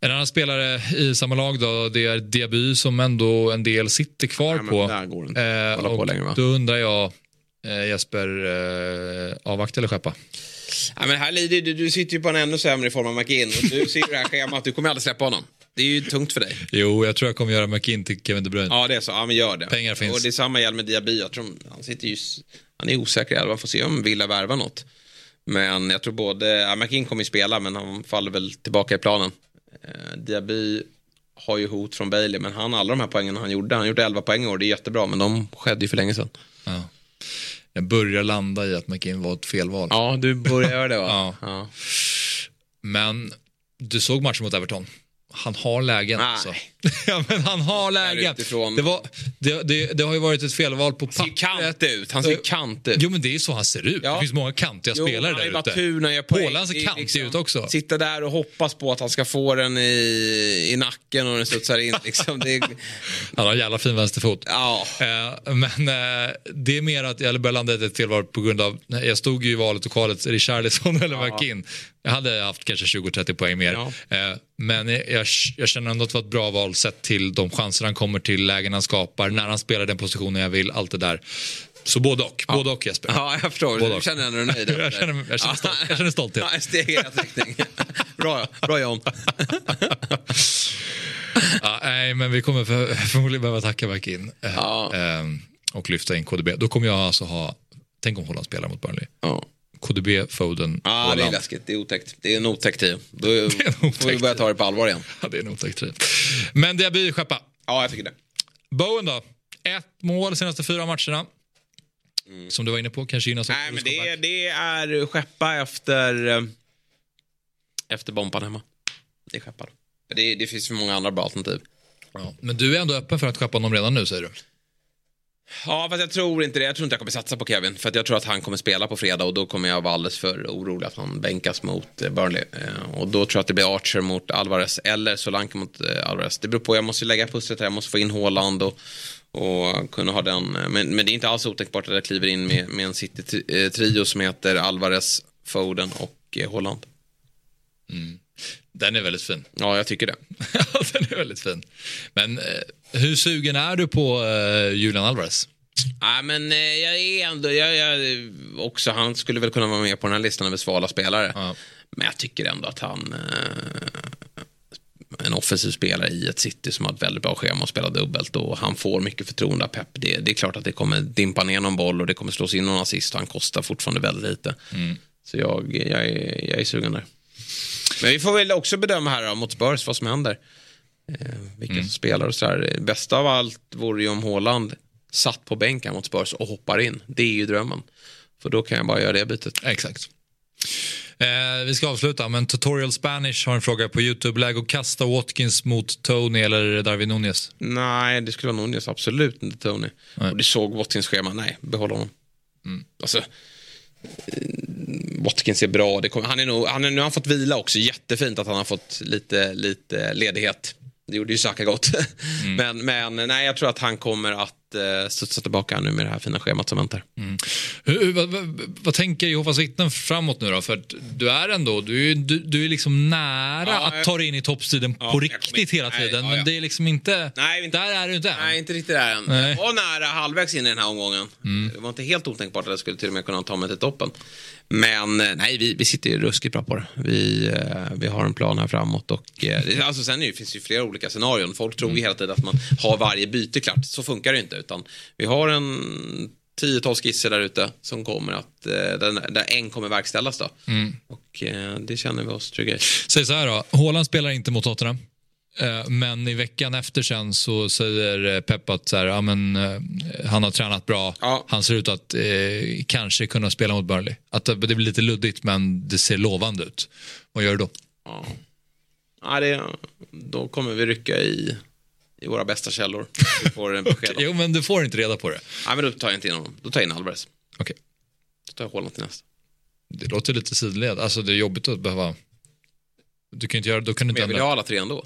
En annan spelare i samma lag då, det är Diaby som ändå en del sitter kvar Nej, på. där går det inte. Eh, Hålla på och längre? Då undrar jag, eh, Jesper, eh, avvakta eller skeppa? Ja, men här lider du, du sitter ju på en ännu sämre form av McIn. Och du ser ju det här schemat, du kommer aldrig släppa honom. Det är ju tungt för dig. Jo, jag tror jag kommer göra McKinn till Kevin De Bruyne. Ja, det är så. Ja, men gör det. Pengar finns. Och detsamma gäller med Diaby. Jag tror han sitter ju... Han är osäker i elvan. Får se om Villa värvar något. Men jag tror både... Ja, McIn kommer ju spela, men han faller väl tillbaka i planen. Eh, Diaby har ju hot från Bailey, men han alla de här poängen han gjorde. Han gjorde 11 poäng i år, det är jättebra, men de skedde ju för länge sedan. Ja. Jag börjar landa i att McKinn var ett felval. Ja, du börjar göra det va? Ja. ja. Men du såg matchen mot Everton. Han har lägen Nej. alltså. ja, men han har lägen. Det, var, det, det, det har ju varit ett felval på Han ser pappret. kant ut. Han ser Eh, kant ut. Jo, men det är så han ser ut. Ja. Det finns många kantiga Jo, spelare där ute. Håland ser kantig liksom- ut också. Sitta där och hoppas på att han ska få den i, i nacken och den studsar in. Liksom. Det är, Han har en jävla fin vänsterfot. ja. Eh, men eh, det är mer att jag började landa i ett felval på grund av, jag stod ju i valet och kvalet, Richarlison eller McKinn. Jag hade haft kanske 20-30 poäng mer. Ja. Eh, men jag, jag känner ändå att det var ett bra val sett till de chanser han kommer till, lägen han skapar, när han spelar den positionen jag vill, allt det där. Så både och, både och Jesper. ja, jag förstår. Både Du känner dig nöjd. Jag känner- jag känner stolt- jag känner stolthet. Ja, steg i rätt riktning. bra, bra John. Ja, nej, men vi kommer för, förmodligen behöva tacka McKinn eh, Ja. eh, och lyfta in KDB. Då kommer jag alltså ha, tänk om Holland spelar mot Burnley. Ja. KDB, Foden, Ja, det är läskigt. Det är otäckt. Det är en otäck tid. Då får vi börja ta det på allvar igen. Ja, det är en otäck tid. Men Diaby skeppa. Ja, jag tycker det. Bowen då? Ett mål senaste fyra matcherna. Som du var inne på, kanske gynnas Mm. Nej, men det, det är skeppa efter, eh, efter bompan hemma. Det är skeppa. Det, det finns för många andra bra alternativ. ja. Men du är ändå öppen för att skeppa honom redan nu säger du? Ja, fast jag tror inte det. Jag tror inte jag kommer satsa på Kevin. För att jag tror att han kommer spela på fredag och då kommer jag vara alldeles för orolig att han bänkas mot eh, Burnley. Eh, och då tror jag att det blir Archer mot Alvarez eller Solanke mot eh, Alvarez. Det beror på, jag måste ju lägga pusslet här, jag måste få in Haaland och, och kunna ha den. Men, men det är inte alls otänkbart att jag kliver in med, med en City-trio som heter Alvarez, Foden och Håland. Haaland. Mm. Den är väldigt fin. Ja, jag tycker det. Ja, den är väldigt fin. Men eh, hur sugen är du på eh, Julian Alvarez? Nej, men eh, jag är ändå, jag, jag, också, han skulle väl kunna vara med på den här listan över svala spelare. Ja. Men jag tycker ändå att han, eh, en offensiv spelare i ett City som har ett väldigt bra schema och spelar dubbelt och han får mycket förtroende av Pep. Det, det är klart att det kommer dimpa ner någon boll och det kommer slås in någon assist och han kostar fortfarande väldigt lite. Så jag, jag, är, jag är sugen där. Men vi får väl också bedöma här då, mot Spurs vad som händer. Eh, vilka som spelar och sådär. Bästa av allt vore ju om Haaland satt på bänken mot Spurs och hoppar in. Det är ju drömmen. För då kan jag bara göra det bytet. Exakt. Eh, vi ska avsluta, men Tutorial Spanish har en fråga på YouTube. Läge att kasta Watkins mot Tony eller Darwin Nunez? Nej, det skulle vara Nunez, absolut inte Tony. Nej. Och det såg Watkins schema, nej, behåll honom. Alltså, eh, Watkins är bra, det kom, han är nog, han är, nu har han fått vila också, jättefint att han har fått lite, lite ledighet. Det gjorde ju Saka gott. men, men nej, jag tror att han kommer att eh, studsa tillbaka nu med det här fina schemat som väntar. Hur, vad, vad, vad tänker Jehovas vittnen framåt nu då? För du är ändå, du du, du är liksom nära Ja, att ta dig in i toppstriden Ja, på riktigt hela nej, tiden. ja, Men det är liksom inte, Nej, inte- där är du inte än. Nej, inte riktigt där än. Nej. Jag var nära halvvägs in i den här omgången. Det var inte helt otänkbart att jag skulle till och med kunna ta mig till toppen. Men eh, nej, vi, vi sitter ju ruskigt bra på det. Vi, eh, vi har en plan här framåt. Och, eh, alltså, sen är det, finns det ju flera olika scenarion. Folk tror ju hela tiden att man har varje byte klart. Så funkar det inte. Utan vi har en tiotal skisser där ute som kommer att, eh, där, en kommer verkställas då. Och eh, det känner vi oss trygga i. Säg så här då, Haaland spelar inte mot Tottenham. Eh, Men i veckan efter sen så säger Pep att så här, ja, men, han har tränat bra. Ja. Han ser ut att eh, kanske kunna spela mot Burnley. Att det blir lite luddigt men det ser lovande ut. Vad gör du då? Ja. Ja, det, då kommer vi rycka i, i våra bästa källor. Vi får en besked om. Jo men du får inte reda på det. Ja, men då tar jag inte in honom. Då tar jag in Alvarez. Okej. Då tar jag Haaland till nästa. Det låter lite sidled. Alltså det är jobbigt att behöva... Du kan inte göra, då kan du Men inte jag vill ändra. ha alla tre ändå.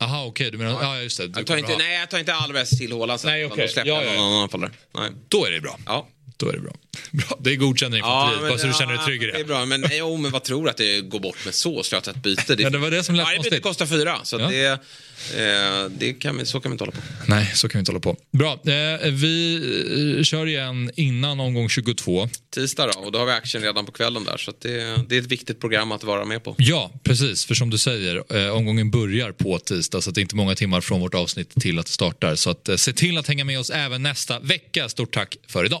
Aha okej, du menar, ja just det. Du Jag tar inte, ha- nej, jag tar inte Alvarez till Haaland sen. Nej, okej. Då släpper Ja, jag ja, någon ja. annan anfallare. Nej. Då är det bra. Ja. Då är det bra. Bra, det är godkänd infanteriet, bara så du känner dig trygg i Det är det. bra, men, jo, men vad tror du att det går bort med så slöt ett byte? Ja, det var det som lät Varje byte kostar fyra, så Ja. det, eh, det kan vi, så kan vi inte hålla på. Nej, så kan vi inte hålla på. Bra, eh, vi eh, kör igen innan omgång 22. Tisdag då, och då har vi action redan på kvällen där, så det, det är ett viktigt program att vara med på. Ja, precis. För som du säger, eh, omgången börjar på tisdag så att det är inte många timmar från vårt avsnitt till att det startar. Så att, eh, se till att hänga med oss även nästa vecka. Stort tack för idag.